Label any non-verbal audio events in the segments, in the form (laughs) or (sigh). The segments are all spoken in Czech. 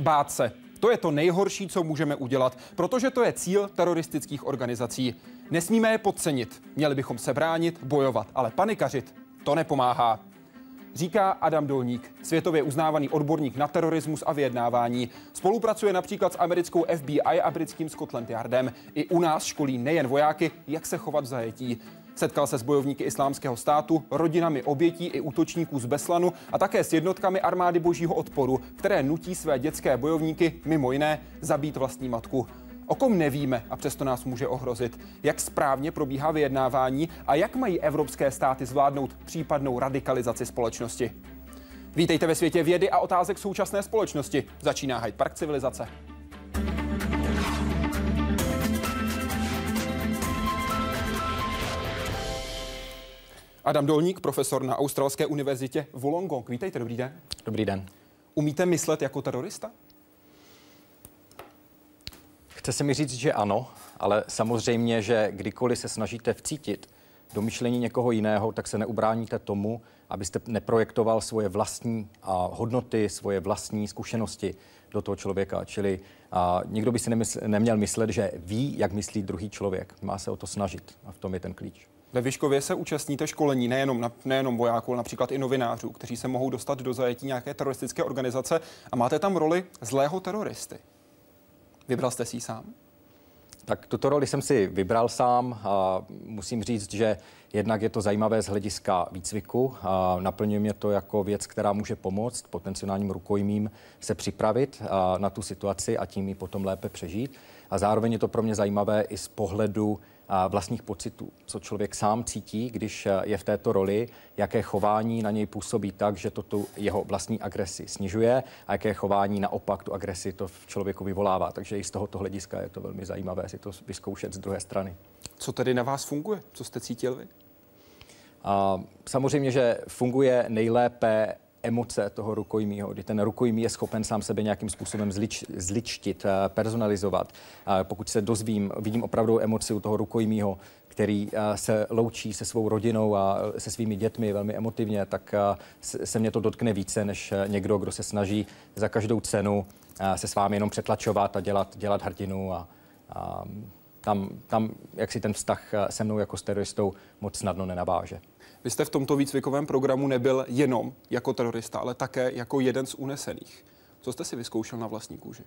Bát se. To je to nejhorší, co můžeme udělat, protože to je cíl teroristických organizací. Nesmíme je podcenit. Měli bychom se bránit, bojovat, ale panikařit to nepomáhá. Říká Adam Dolník, světově uznávaný odborník na terorismus a vyjednávání. Spolupracuje například s americkou FBI a britským Scotland Yardem. I u nás školí nejen vojáky, jak se chovat v zajetí. Setkal se s bojovníky islámského státu, rodinami obětí i útočníků z Beslanu a také s jednotkami armády božího odporu, které nutí své dětské bojovníky, mimo jiné, zabít vlastní matku. O kom nevíme a přesto nás může ohrozit. Jak správně probíhá vyjednávání a jak mají evropské státy zvládnout případnou radikalizaci společnosti. Vítejte ve světě vědy a otázek současné společnosti. Začíná Hyde Park civilizace. Adam Dolník, profesor na Australské univerzitě v Wollongong. Vítejte, dobrý den. Dobrý den. Umíte myslet jako terorista? Chce se mi říct, že ano, ale samozřejmě, že kdykoliv se snažíte vcítit do myšlení někoho jiného, tak se neubráníte tomu, abyste neprojektoval svoje vlastní a, hodnoty, svoje vlastní zkušenosti do toho člověka. Čili a, nikdo by si nemysl, neměl myslet, že ví, jak myslí druhý člověk. Má se o to snažit a v tom je ten klíč. Ve Vyškově se účastníte školení nejenom, na, nejenom vojáků, ale například i novinářů, kteří se mohou dostat do zajetí nějaké teroristické organizace a máte tam roli zlého teroristy. Vybral jste si ji sám? Tak tuto roli jsem si vybral sám a musím říct, že jednak je to zajímavé z hlediska výcviku. A naplňuje mě to jako věc, která může pomoct potenciálním rukojmím se připravit na tu situaci a tím ji potom lépe přežít. A zároveň je to pro mě zajímavé i z pohledu vlastních pocitů, co člověk sám cítí, když eh, je v této roli, jaké chování na něj působí tak, že to tu jeho vlastní agresi snižuje a jaké chování naopak tu agresi to v člověku vyvolává. Takže i z tohoto hlediska je to velmi zajímavé si to vyzkoušet z druhé strany. Co tedy na vás funguje? Co jste cítil vy? A samozřejmě, že funguje nejlépe emoce toho rukojmího, kdy ten rukojmí je schopen sám sebe nějakým způsobem zlič, zličtit, eh, personalizovat. Pokud se dozvím, vidím opravdu emoci u toho rukojmího, který eh, se loučí se svou rodinou a se svými dětmi velmi emotivně, tak eh, se mě to dotkne více než někdo, kdo se snaží za každou cenu se s vámi jenom přetlačovat a dělat, dělat hrdinu a, a tam, tam jak si ten vztah se mnou jako s teroristou moc snadno nenaváže. Vy jste v tomto výcvikovém programu nebyl jenom jako terorista, ale také jako jeden z unesených. Co jste si vyzkoušel na vlastní kůži?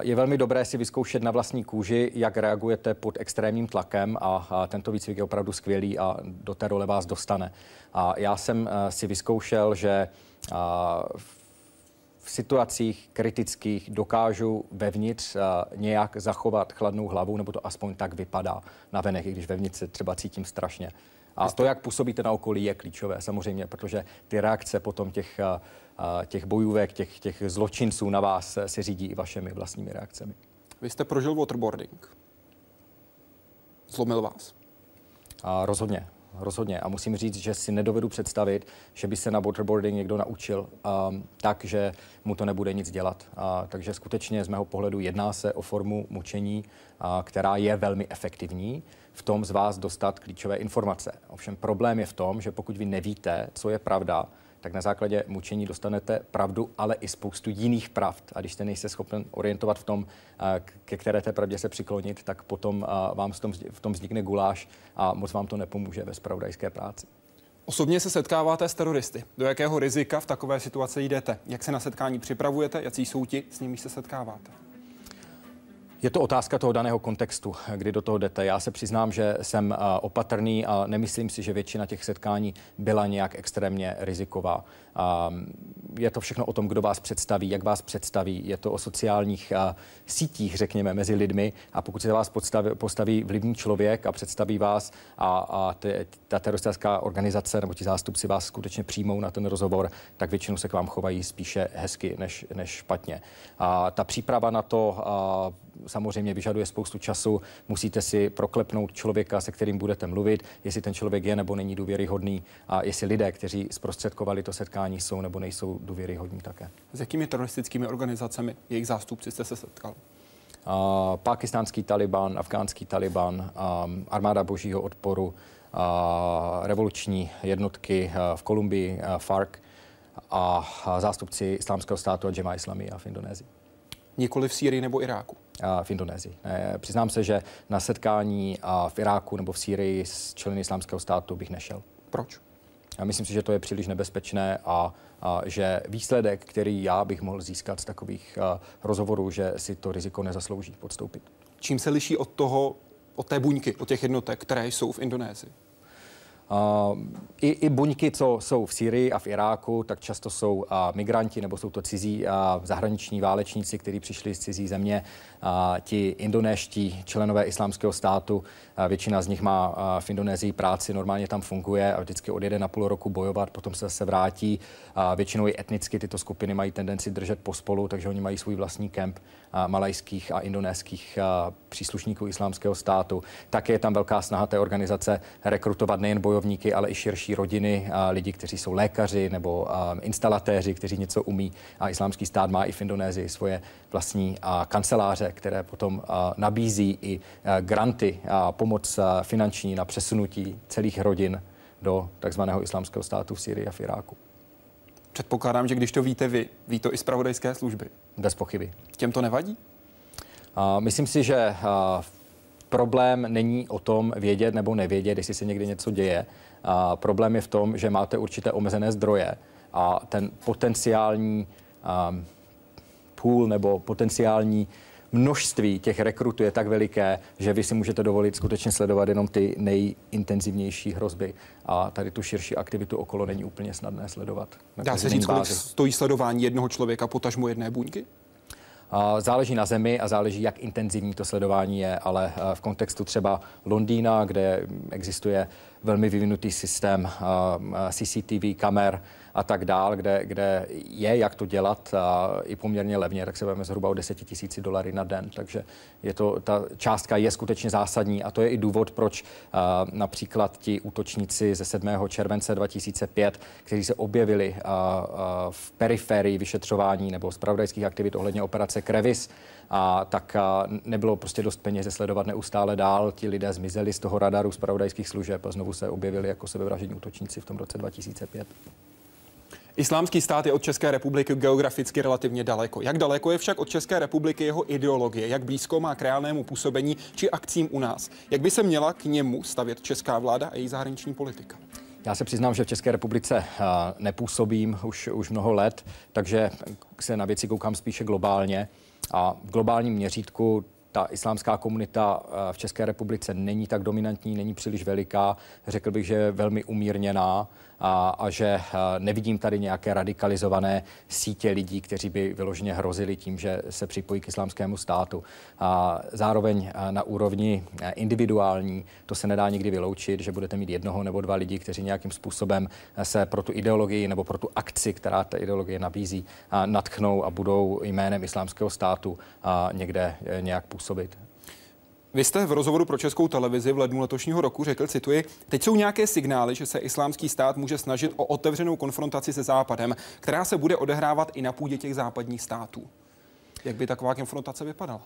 Je velmi dobré si vyzkoušet na vlastní kůži, jak reagujete pod extrémním tlakem a, tento výcvik je opravdu skvělý a do té role vás dostane. A já jsem eh, si vyzkoušel, že v situacích kritických dokážu vevnitř eh, nějak zachovat chladnou hlavu, nebo to aspoň tak vypadá na venek, i když vevnitř se třeba cítím strašně. A to, jak působíte na okolí, je klíčové samozřejmě, protože ty reakce potom těch, těch bojůvek, těch, těch zločinců na vás se řídí i vašimi vlastními reakcemi. Vy jste prožil waterboarding. Zlomil vás? A rozhodně, rozhodně. A musím říct, že si nedovedu představit, že by se na waterboarding někdo naučil um, tak, že mu to nebude nic dělat. A, takže skutečně z mého pohledu jedná se o formu mučení, a, která je velmi efektivní v tom z vás dostat klíčové informace. Ovšem problém je v tom, že pokud vy nevíte, co je pravda, tak na základě mučení dostanete pravdu, ale i spoustu jiných pravd. A když jste nejste schopen orientovat v tom, ke které té pravdě se přiklonit, tak potom vám v tom vznikne guláš a moc vám to nepomůže ve spravodajské práci. Osobně se setkáváte s teroristy. Do jakého rizika v takové situaci jdete? Jak se na setkání připravujete? Jaký jsou ti, s nimi se setkáváte? Je to otázka toho daného kontextu, kdy do toho jdete. Já se přiznám, že jsem opatrný a nemyslím si, že většina těch setkání byla nějak extrémně riziková. Je to všechno o tom, kdo vás představí, jak vás představí. Je to o sociálních sítích, řekněme, mezi lidmi. A pokud se vás postaví, postaví vlivný člověk a představí vás a, a te, ta teroristická organizace nebo ti zástupci vás skutečně přijmou na ten rozhovor, tak většinou se k vám chovají spíše hezky než, než špatně. A ta příprava na to a, samozřejmě vyžaduje spoustu času. Musíte si proklepnout člověka, se kterým budete mluvit, jestli ten člověk je nebo není důvěryhodný a jestli lidé, kteří zprostředkovali to setkání, jsou nebo nejsou důvěryhodní také. S jakými teroristickými organizacemi jejich zástupci jste se setkal? Uh, pakistánský Taliban, afgánský Taliban, um, armáda božího odporu, uh, revoluční jednotky uh, v Kolumbii, uh, FARC, a zástupci islámského státu a Jema a v Indonésii. Nikoli v Sýrii nebo Iráku? V Indonésii. Přiznám se, že na setkání v Iráku nebo v Sýrii s členy islámského státu bych nešel. Proč? Já myslím si, že to je příliš nebezpečné a, a že výsledek, který já bych mohl získat z takových a, rozhovorů, že si to riziko nezaslouží podstoupit. Čím se liší od toho, od té buňky, od těch jednotek, které jsou v Indonésii? I, I buňky, co jsou v Syrii a v Iráku, tak často jsou migranti nebo jsou to cizí zahraniční válečníci, kteří přišli z cizí země. Ti indonéští členové islámského státu, většina z nich má v Indonésii práci, normálně tam funguje a vždycky odjede na půl roku bojovat, potom se zase vrátí. Většinou i etnicky tyto skupiny mají tendenci držet pospolu, takže oni mají svůj vlastní kemp malajských a indonéských příslušníků islámského státu. Také je tam velká snaha té organizace rekrutovat nejen bojovat bojovníky, ale i širší rodiny, a lidi, kteří jsou lékaři nebo instalatéři, kteří něco umí. A islámský stát má i v Indonésii svoje vlastní kanceláře, které potom nabízí i granty a pomoc finanční na přesunutí celých rodin do takzvaného islámského státu v Syrii a v Iráku. Předpokládám, že když to víte vy, ví to i zpravodajské služby. Bez pochyby. Těm to nevadí? myslím si, že problém není o tom vědět nebo nevědět, jestli se někdy něco děje. A problém je v tom, že máte určité omezené zdroje a ten potenciální um, půl nebo potenciální množství těch rekrutů je tak veliké, že vy si můžete dovolit skutečně sledovat jenom ty nejintenzivnější hrozby a tady tu širší aktivitu okolo není úplně snadné sledovat. Dá se říct, kolik stojí sledování jednoho člověka, potažmo jedné buňky? Záleží na zemi a záleží, jak intenzivní to sledování je, ale eh, v kontextu třeba Londýna, kde existuje velmi vyvinutý systém eh, eh, CCTV kamer, a tak dál, kde, kde je jak to dělat a i poměrně levně, tak se bavíme zhruba o 10 tisíci dolarů na den. Takže je to, ta částka je skutečně zásadní a to je i důvod, proč a, například ti útočníci ze 7. července 2005, kteří se objevili a, a v periferii vyšetřování nebo zpravodajských aktivit ohledně operace Krevis, a tak a nebylo prostě dost peněz sledovat neustále dál. Ti lidé zmizeli z toho radaru zpravodajských služeb a znovu se objevili jako sebevražední útočníci v tom roce 2005. Islámský stát je od České republiky geograficky relativně daleko. Jak daleko je však od České republiky jeho ideologie? Jak blízko má k reálnému působení či akcím u nás? Jak by se měla k němu stavět česká vláda a její zahraniční politika? Já se přiznám, že v České republice nepůsobím už, už mnoho let, takže se na věci koukám spíše globálně. A v globálním měřítku ta islámská komunita v České republice není tak dominantní, není příliš veliká. Řekl bych, že je velmi umírněná a, a že nevidím tady nějaké radikalizované sítě lidí, kteří by vyloženě hrozili tím, že se připojí k islámskému státu. A zároveň na úrovni individuální to se nedá nikdy vyloučit, že budete mít jednoho nebo dva lidi, kteří nějakým způsobem se pro tu ideologii nebo pro tu akci, která ta ideologie nabízí, natchnou a budou jménem islámského státu někde e, nějak působit. Vy jste v rozhovoru pro českou televizi v lednu letošního roku řekl, cituji, teď jsou nějaké signály, že se islámský stát může snažit o otevřenou konfrontaci se Západem, která se bude odehrávat i na půdě těch západních států. Jak by taková konfrontace vypadala?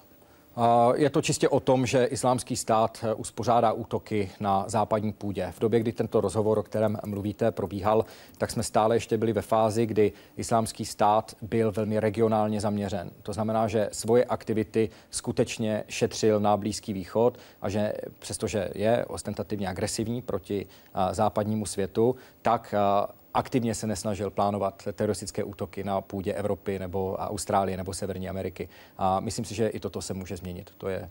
Je to čistě o tom, že islámský stát eh, uspořádá útoky na západní půdě. V době, kdy tento rozhovor, o kterém mluvíte, probíhal, tak jsme stále ještě byli ve fázi, kdy islámský stát byl velmi regionálně zaměřen. To znamená, že svoje aktivity skutečně šetřil na Blízký východ a že přestože je ostentativně agresivní proti eh, západnímu světu, tak eh, aktivně se nesnažil plánovat teroristické útoky na půdě Evropy nebo Austrálie nebo Severní Ameriky. A myslím si, že i toto se může změnit. To je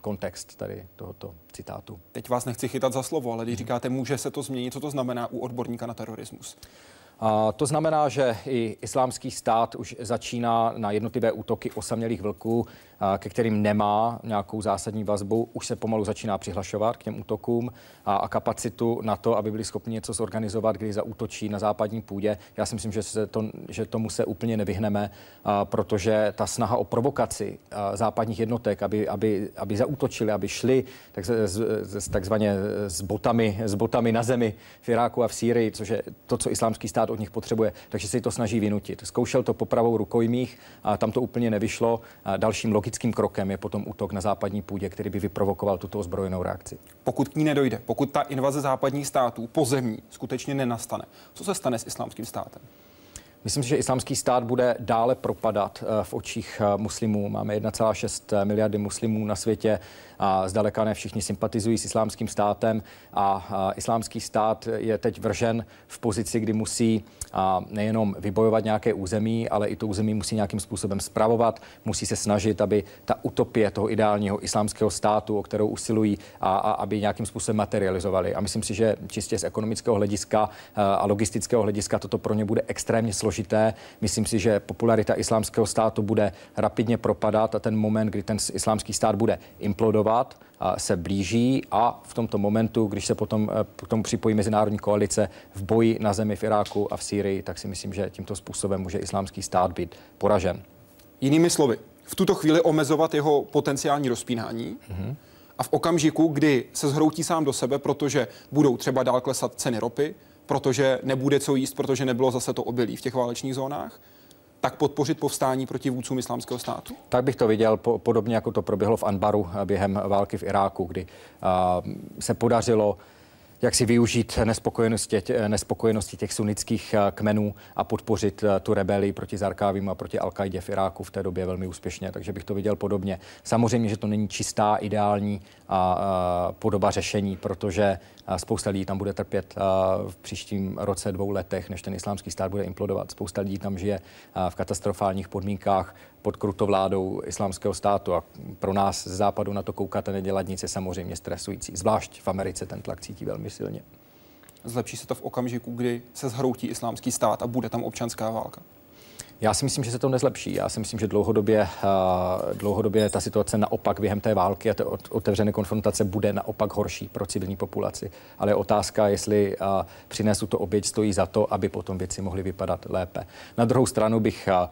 kontext tady tohoto citátu. Teď vás nechci chytat za slovo, ale když říkáte, může se to změnit, co to znamená u odborníka na terorismus? A to znamená, že i islámský stát už začíná na jednotlivé útoky osamělých vlků ke kterým nemá nějakou zásadní vazbu, už se pomalu začíná přihlašovat k těm útokům a, a kapacitu na to, aby byli schopni něco zorganizovat, když zaútočí na západní půdě. Já si myslím, že, se to, že tomu se úplně nevyhneme, a, protože ta snaha o provokaci západních jednotek, aby, aby, aby zaútočili, aby šli tak, z, z, takzvaně s botami, s botami na zemi v Iráku a v Sýrii, což je to, co islámský stát od nich potřebuje, takže se to snaží vynutit. Zkoušel to popravou rukojmích, a tam to úplně nevyšlo. A dalším logickým krokem je potom útok na západní půdě, který by vyprovokoval tuto ozbrojenou reakci. Pokud k ní nedojde, pokud ta invaze západních států pozemní skutečně nenastane, co se stane s islámským státem? Myslím si, že islámský stát bude dále propadat eh, v očích eh, muslimů. Máme 1,6 miliardy muslimů na světě a zdaleka ne všichni sympatizují s islámským státem a islámský stát je teď vržen v pozici, kdy musí nejenom vybojovat nějaké území, ale i to území musí nějakým způsobem spravovat, musí se snažit, aby ta utopie toho ideálního islámského státu, o kterou usilují, a, a aby nějakým způsobem materializovali. A myslím si, že čistě z ekonomického hlediska a logistického hlediska toto pro ně bude extrémně složité. Myslím si, že popularita islámského státu bude rapidně propadat a ten moment, kdy ten islámský stát bude implodovat, se blíží a v tomto momentu, když se potom eh, k tomu připojí mezinárodní koalice v boji na zemi v Iráku a v Sýrii, tak si myslím, že tímto způsobem může islámský stát být poražen. Jinými slovy, v tuto chvíli omezovat jeho potenciální rozpínání mm-hmm. a v okamžiku, kdy se zhroutí sám do sebe, protože budou třeba dál klesat ceny ropy, protože nebude co jíst, protože nebylo zase to obilí v těch válečných zónách, tak podpořit povstání proti vůdcům islámského státu? Tak bych to viděl po, podobně, jako to proběhlo v Anbaru během války v Iráku, kdy uh, se podařilo jak si využít nespokojenosti, nespokojenosti těch sunnických kmenů a podpořit tu rebelii proti Zarkávím a proti al v Iráku v té době velmi úspěšně. Takže bych to viděl podobně. Samozřejmě, že to není čistá, ideální a, a, podoba řešení, protože spousta lidí tam bude trpět v příštím roce, dvou letech, než ten islámský stát bude implodovat. Spousta lidí tam žije v katastrofálních podmínkách pod krutovládou islámského státu a pro nás z západu na to koukat a nedělat nic je samozřejmě stresující. Zvlášť v Americe ten tlak cítí velmi silně. Zlepší se to v okamžiku, kdy se zhroutí islámský stát a bude tam občanská válka? Já si myslím, že se to nezlepší. Já si myslím, že dlouhodobě, uh, dlouhodobě ta situace naopak během té války a té otevřené konfrontace bude naopak horší pro civilní populaci. Ale je otázka, jestli uh, přinesu to oběť, stojí za to, aby potom věci mohly vypadat lépe. Na druhou stranu bych uh,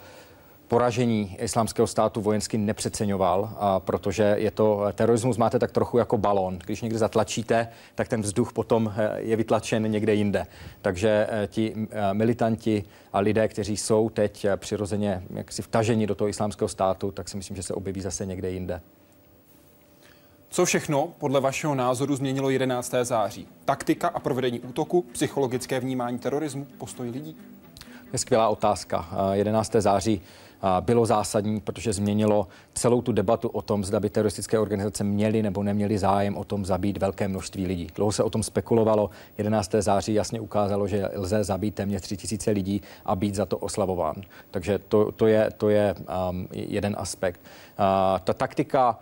poražení islámského státu vojensky nepřeceňoval, a protože je to, terorismus máte tak trochu jako balon. Když někde zatlačíte, tak ten vzduch potom eh, je vytlačen někde jinde. Takže eh, ti eh, militanti a lidé, kteří jsou teď přirozeně jaksi vtaženi do toho islámského státu, tak si myslím, že se objeví zase někde jinde. Co všechno podle vašeho názoru změnilo 11. září? Taktika a provedení útoku, psychologické vnímání terorismu, postoj lidí? Je skvělá otázka. 11. září bylo zásadní, protože změnilo celou tu debatu o tom, zda by teroristické organizace měly nebo neměly zájem o tom zabít velké množství lidí. Dlouho se o tom spekulovalo. 11. září jasně ukázalo, že lze zabít téměř 3000 lidí a být za to oslavován. Takže to, to je, to je um, jeden aspekt. Uh, ta taktika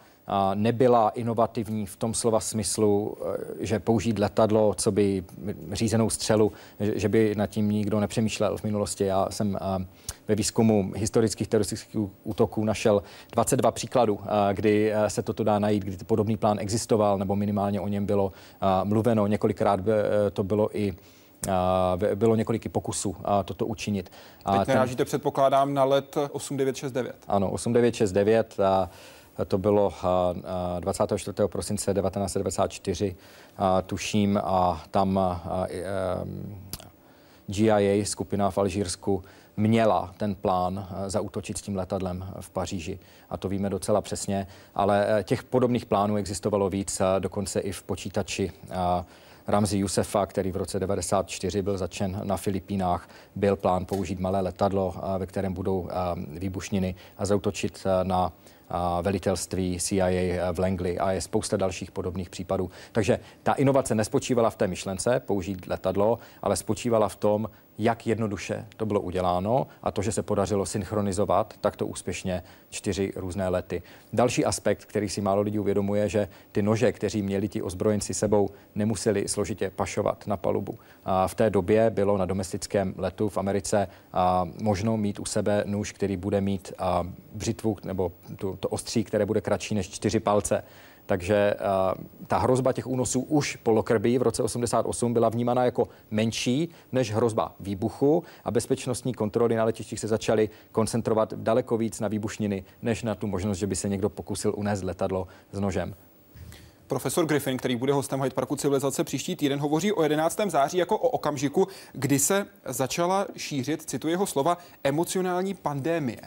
nebyla inovativní v tom slova smyslu, eh, že použít letadlo, co by řízenou střelu, že by nad tím nikdo nepřemýšlel v minulosti. Já jsem ve výzkumu historických teroristických útoků našel 22 příkladů, kdy se toto dá najít, kdy podobný plán existoval, nebo minimálně o něm bylo mluveno. Několikrát to bylo i bylo několik pokusů toto učinit. Teď narážíte, ten... předpokládám, na let 8969. Ano, 8969. A to bylo 24. prosince 1994, tuším, a tam GIA, skupina v Alžírsku, měla ten plán zautočit s tím letadlem v Paříži. A to víme docela přesně. Ale e, těch podobných plánů existovalo víc, dokonce i v počítači. Ramzi Jusefa, který v roce 94 byl začen na Filipínách, byl plán použít malé letadlo, ve kterém budou výbušniny a zautočit na velitelství CIA v Langley a je spousta dalších podobných případů. Takže ta inovace nespočívala v té myšlence použít letadlo, ale spočívala v tom, jak jednoduše to bylo uděláno a to, že se podařilo synchronizovat takto úspěšně čtyři různé lety. Další aspekt, který si málo lidí uvědomuje, že ty nože, kteří měli ti ozbrojenci sebou, nemuseli složitě pašovat na palubu. A v té době bylo na domestickém letu v Americe a možno mít u sebe nůž, který bude mít a břitvu nebo tu, to ostří, které bude kratší než čtyři palce. Takže uh, ta hrozba těch únosů už po Lockerbie v roce 88 byla vnímána jako menší než hrozba výbuchu a bezpečnostní kontroly na letištích se začaly koncentrovat daleko víc na výbušniny, než na tu možnost, že by se někdo pokusil unést letadlo s nožem. Profesor Griffin, který bude hostem Hyde Parku civilizace příští týden, hovoří o 11. září jako o okamžiku, kdy se začala šířit, cituji jeho slova, emocionální pandémie.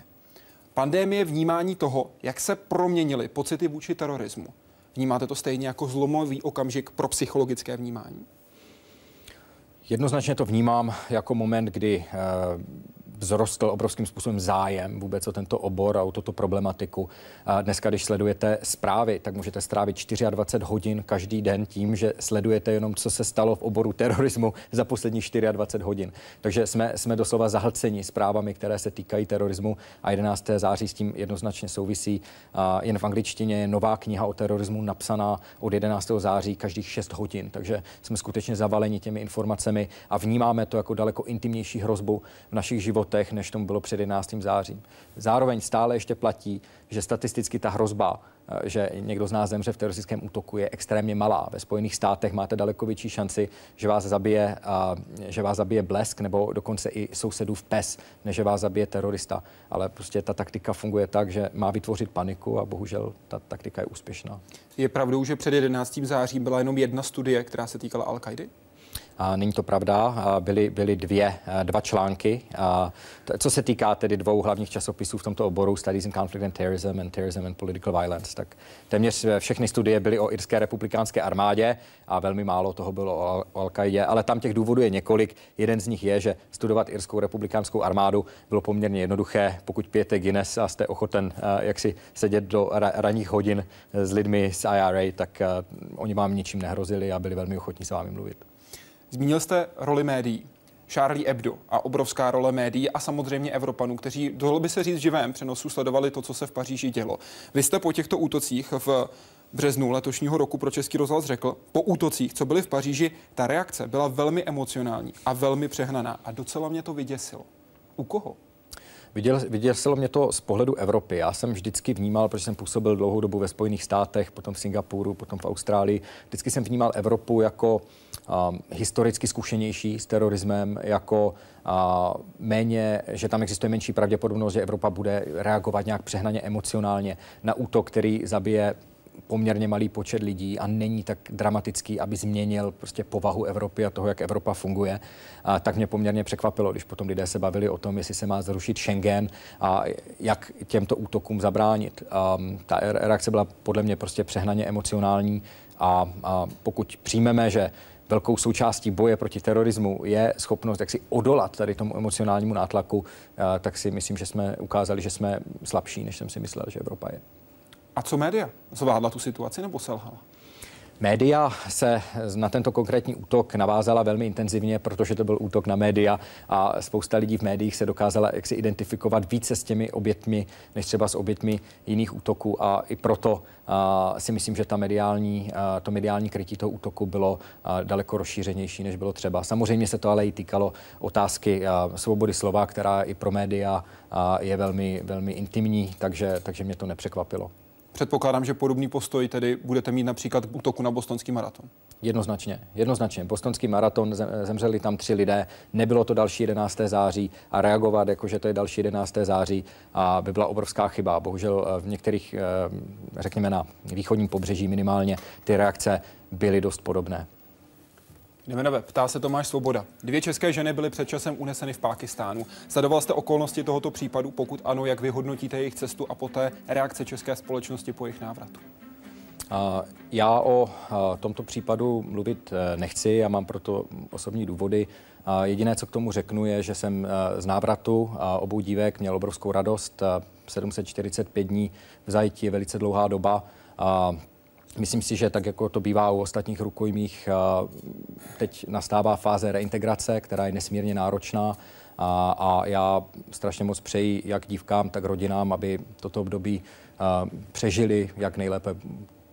Pandémie vnímání toho, jak se proměnily pocity vůči terorismu. Vnímáte to stejně jako zlomový okamžik pro psychologické vnímání? Jednoznačně to vnímám jako moment, kdy vzrostl obrovským způsobem zájem vůbec o tento obor a o tuto problematiku. Dneska, když sledujete zprávy, tak můžete strávit 24 hodin každý den tím, že sledujete jenom, co se stalo v oboru terorismu za posledních 24 hodin. Takže jsme, jsme doslova zahlceni zprávami, které se týkají terorismu a 11. září s tím jednoznačně souvisí. Jen v angličtině je nová kniha o terorismu napsaná od 11. září každých 6 hodin, takže jsme skutečně zavaleni těmi informacemi a vnímáme to jako daleko intimnější hrozbu v našich životech, než tomu bylo před 11. zářím. Zároveň stále ještě platí, že statisticky ta hrozba Eh, že někdo z nás zemře v teroristickém útoku, je extrémně malá. Ve Spojených státech máte daleko větší šanci, že vás zabije, že vás zabije blesk nebo dokonce i sousedův pes, než že vás zabije terorista. Ale prostě ta taktika funguje tak, že má vytvořit paniku a bohužel ta taktika je úspěšná. Je pravdou, že před 11. září byla jenom jedna studie, která se týkala al kaidy Není to pravda, byly, byly dvě, dva články. Co se týká tedy dvou hlavních časopisů v tomto oboru, Studies in Conflict and Terrorism and Terrorism and Political Violence, tak téměř všechny studie byly o irské republikánské armádě a velmi málo toho bylo o al qaidě ale tam těch důvodů je několik. Jeden z nich je, že studovat irskou republikánskou armádu bylo poměrně jednoduché. Pokud pijete Guinness a jste ochoten jak si sedět do ranních hodin s lidmi z IRA, tak oni vám ničím nehrozili a byli velmi ochotní s vámi mluvit. Zmínil jste roli médií. Charlie Hebdo a obrovská role médií a samozřejmě Evropanů, kteří, dalo by se říct, živém přenosu sledovali to, co se v Paříži dělo. Vy jste po těchto útocích v březnu letošního roku pro Český rozhlas řekl, po útocích, co byly v Paříži, ta reakce byla velmi emocionální a velmi přehnaná a docela mě to vyděsilo. U koho? Viděl, viděl mě to z pohledu Evropy. Já jsem vždycky vnímal, protože jsem působil dlouhou dobu ve Spojených státech, potom v Singapuru, potom v Austrálii, vždycky jsem vnímal Evropu jako um, historicky zkušenější s terorismem, jako uh, méně, že tam existuje menší pravděpodobnost, že Evropa bude reagovat nějak přehnaně emocionálně na útok, který zabije poměrně malý počet lidí a není tak dramatický, aby změnil prostě povahu Evropy a toho, jak Evropa funguje, a tak mě poměrně překvapilo, když potom lidé se bavili o tom, jestli se má zrušit Schengen a jak těmto útokům zabránit. A ta reakce byla podle mě prostě přehnaně emocionální a, a pokud přijmeme, že velkou součástí boje proti terorismu je schopnost jak si odolat tady tomu emocionálnímu nátlaku, tak si myslím, že jsme ukázali, že jsme slabší, než jsem si myslel, že Evropa je. A co média? Zvládla tu situaci nebo selhala? Média se na tento konkrétní útok navázala velmi intenzivně, protože to byl útok na média a spousta lidí v médiích se dokázala jak si identifikovat více s těmi obětmi, než třeba s obětmi jiných útoků a i proto uh, si myslím, že ta mediální, uh, to mediální krytí toho útoku bylo uh, daleko rozšířenější, než bylo třeba. Samozřejmě se to ale i týkalo otázky uh, svobody slova, která i pro média uh, je velmi, velmi intimní, takže, takže mě to nepřekvapilo. Předpokládám, že podobný postoj tedy budete mít například k útoku na bostonský maraton. Jednoznačně, jednoznačně. Bostonský maraton, zemřeli tam tři lidé, nebylo to další 11. září a reagovat, jako že to je další 11. září, a by byla obrovská chyba. Bohužel eh, v některých, eh, řekněme na východním pobřeží minimálně, ty reakce byly dost podobné. Web. Ptá se Tomáš Svoboda. Dvě české ženy byly před časem uneseny v Pákistánu. Sledoval jste okolnosti tohoto případu? Pokud ano, jak vyhodnotíte jejich cestu a poté reakce české společnosti po jejich návratu? Já o tomto případu mluvit e, nechci, já mám proto osobní důvody. Jediné, co k tomu řeknu, je, že jsem e, z návratu obou dívek měl obrovskou radost. 745 dní v zajetí je velice dlouhá doba. Myslím si, že tak jako to bývá u ostatních rukojmích, teď nastává fáze reintegrace, která je nesmírně náročná a, a já strašně moc přeji jak dívkám, tak rodinám, aby toto období přežili, jak nejlépe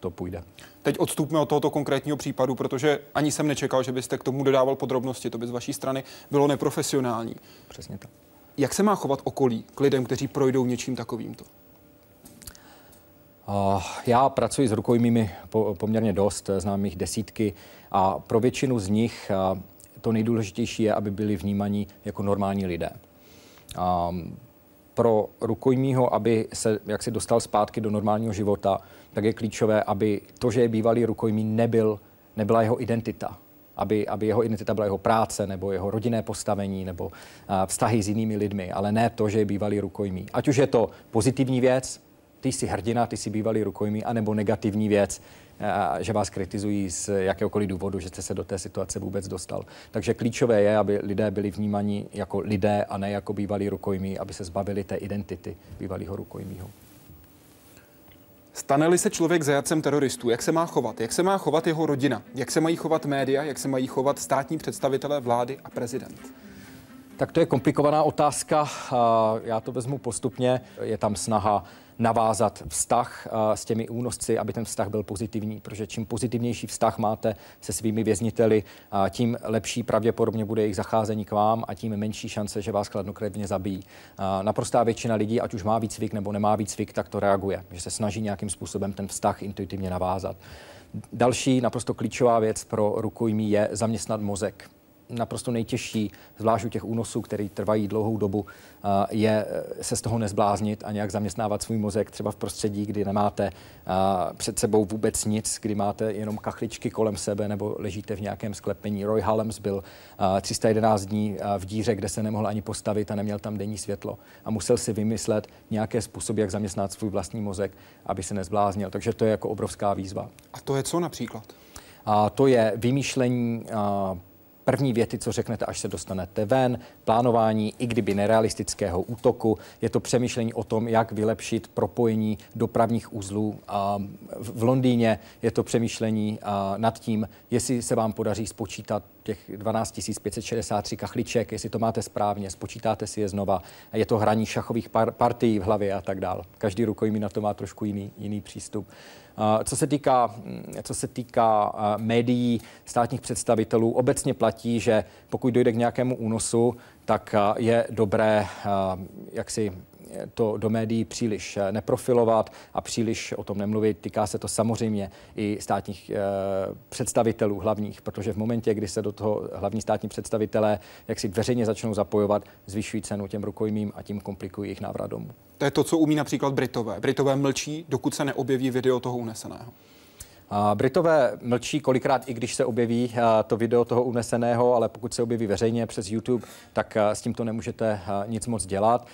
to půjde. Teď odstupme od tohoto konkrétního případu, protože ani jsem nečekal, že byste k tomu dodával podrobnosti. To by z vaší strany bylo neprofesionální. Přesně tak. Jak se má chovat okolí k lidem, kteří projdou něčím takovýmto? Já pracuji s rukojmími poměrně dost, znám jich desítky a pro většinu z nich to nejdůležitější je, aby byli vnímaní jako normální lidé. Pro rukojmího, aby se jak si dostal zpátky do normálního života, tak je klíčové, aby to, že je bývalý rukojmí, nebyl, nebyla jeho identita. Aby, aby jeho identita byla jeho práce, nebo jeho rodinné postavení, nebo vztahy s jinými lidmi, ale ne to, že je bývalý rukojmí. Ať už je to pozitivní věc, ty jsi hrdina, ty jsi bývalý rukojmí, anebo negativní věc, že vás kritizují z jakéhokoliv důvodu, že jste se do té situace vůbec dostal. Takže klíčové je, aby lidé byli vnímaní jako lidé a ne jako bývalí rukojmí, aby se zbavili té identity bývalého rukojmího. Stane-li se člověk zajacem teroristů, jak se má chovat? Jak se má chovat jeho rodina? Jak se mají chovat média? Jak se mají chovat státní představitelé vlády a prezident? Tak to je komplikovaná otázka. Já to vezmu postupně. Je tam snaha navázat vztah s těmi únosci, aby ten vztah byl pozitivní, protože čím pozitivnější vztah máte se svými vězniteli, tím lepší pravděpodobně bude jejich zacházení k vám a tím menší šance, že vás chladnokrevně zabijí. Naprostá většina lidí, ať už má výcvik nebo nemá výcvik, tak to reaguje, že se snaží nějakým způsobem ten vztah intuitivně navázat. Další naprosto klíčová věc pro rukojmí je zaměstnat mozek naprosto nejtěžší, zvlášť u těch únosů, které trvají dlouhou dobu, je se z toho nezbláznit a nějak zaměstnávat svůj mozek třeba v prostředí, kdy nemáte před sebou vůbec nic, kdy máte jenom kachličky kolem sebe nebo ležíte v nějakém sklepení. Roy Hallems byl 311 dní v díře, kde se nemohl ani postavit a neměl tam denní světlo a musel si vymyslet nějaké způsoby, jak zaměstnat svůj vlastní mozek, aby se nezbláznil. Takže to je jako obrovská výzva. A to je co například? A to je vymýšlení první věty, co řeknete, až se dostanete ven, plánování, i kdyby nerealistického útoku. Je to přemýšlení o tom, jak vylepšit propojení dopravních uzlů. A v Londýně je to přemýšlení nad tím, jestli se vám podaří spočítat těch 12 563 kachliček, jestli to máte správně, spočítáte si je znova. Je to hraní šachových par- partií v hlavě a tak dál. Každý rukojmí na to má trošku jiný, jiný přístup. Co se týká, co se týká médií, státních představitelů, obecně platí, že pokud dojde k nějakému únosu, tak je dobré jak si to do médií příliš eh, neprofilovat a příliš o tom nemluvit. Týká se to samozřejmě i státních e, představitelů hlavních, protože v momentě, kdy se do toho hlavní státní představitelé jak si veřejně začnou zapojovat, zvyšují cenu těm rukojmím a tím komplikují jejich návrat domů. To je to, co umí například Britové. Britové mlčí, dokud se neobjeví video toho uneseného. Britové mlčí kolikrát, i když se objeví to video toho uneseného, ale pokud se objeví veřejně přes YouTube, tak s tím to nemůžete nic moc dělat,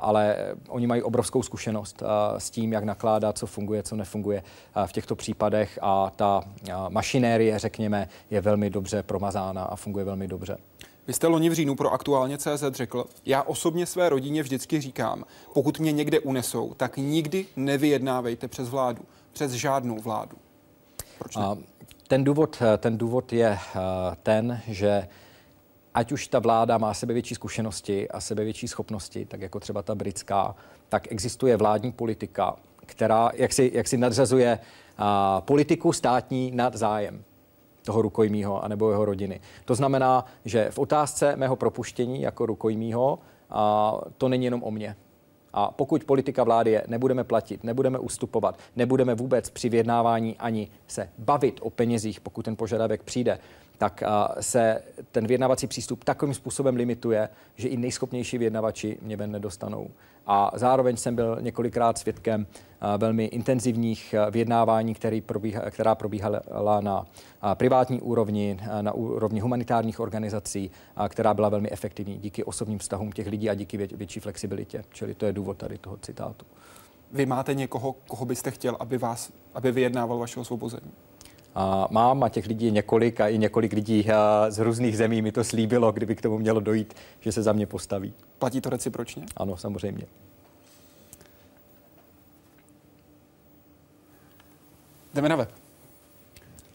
ale oni mají obrovskou zkušenost s tím, jak nakládat, co funguje, co nefunguje v těchto případech a ta mašinérie, řekněme, je velmi dobře promazána a funguje velmi dobře. Vy jste loni v říjnu pro aktuálně CZ řekl, já osobně své rodině vždycky říkám, pokud mě někde unesou, tak nikdy nevyjednávejte přes vládu, přes žádnou vládu. Proč ne? Ten důvod, ten důvod je eh, ten, že ať už ta vláda má sebevětší zkušenosti a sebevětší schopnosti, tak jako třeba ta britská, tak existuje vládní politika, která jak si, jak si nadřazuje a, eh, politiku státní nad zájem toho rukojmího anebo jeho rodiny. To znamená, že v otázce mého propuštění jako rukojmího a, to není jenom o mě. A pokud politika vlády je, nebudeme platit, nebudeme ustupovat, nebudeme vůbec při vyjednávání ani se bavit o penězích, pokud ten požadavek přijde, tak se ten vyjednávací přístup takovým způsobem limituje, že i nejschopnější vyjednavači mě ven nedostanou. A zároveň jsem byl několikrát svědkem velmi intenzivních vyjednávání, který probíha, která probíhala na privátní úrovni, na úrovni humanitárních organizací, která byla velmi efektivní díky osobním vztahům těch lidí a díky větší flexibilitě. Čili to je důvod tady toho citátu. Vy máte někoho, koho byste chtěl, aby, vás, aby vyjednával vašeho osvobození? A mám a těch lidí je několik a i několik lidí z různých zemí mi to slíbilo, kdyby k tomu mělo dojít, že se za mě postaví. Platí to recipročně? Ano, samozřejmě. Jdeme na web.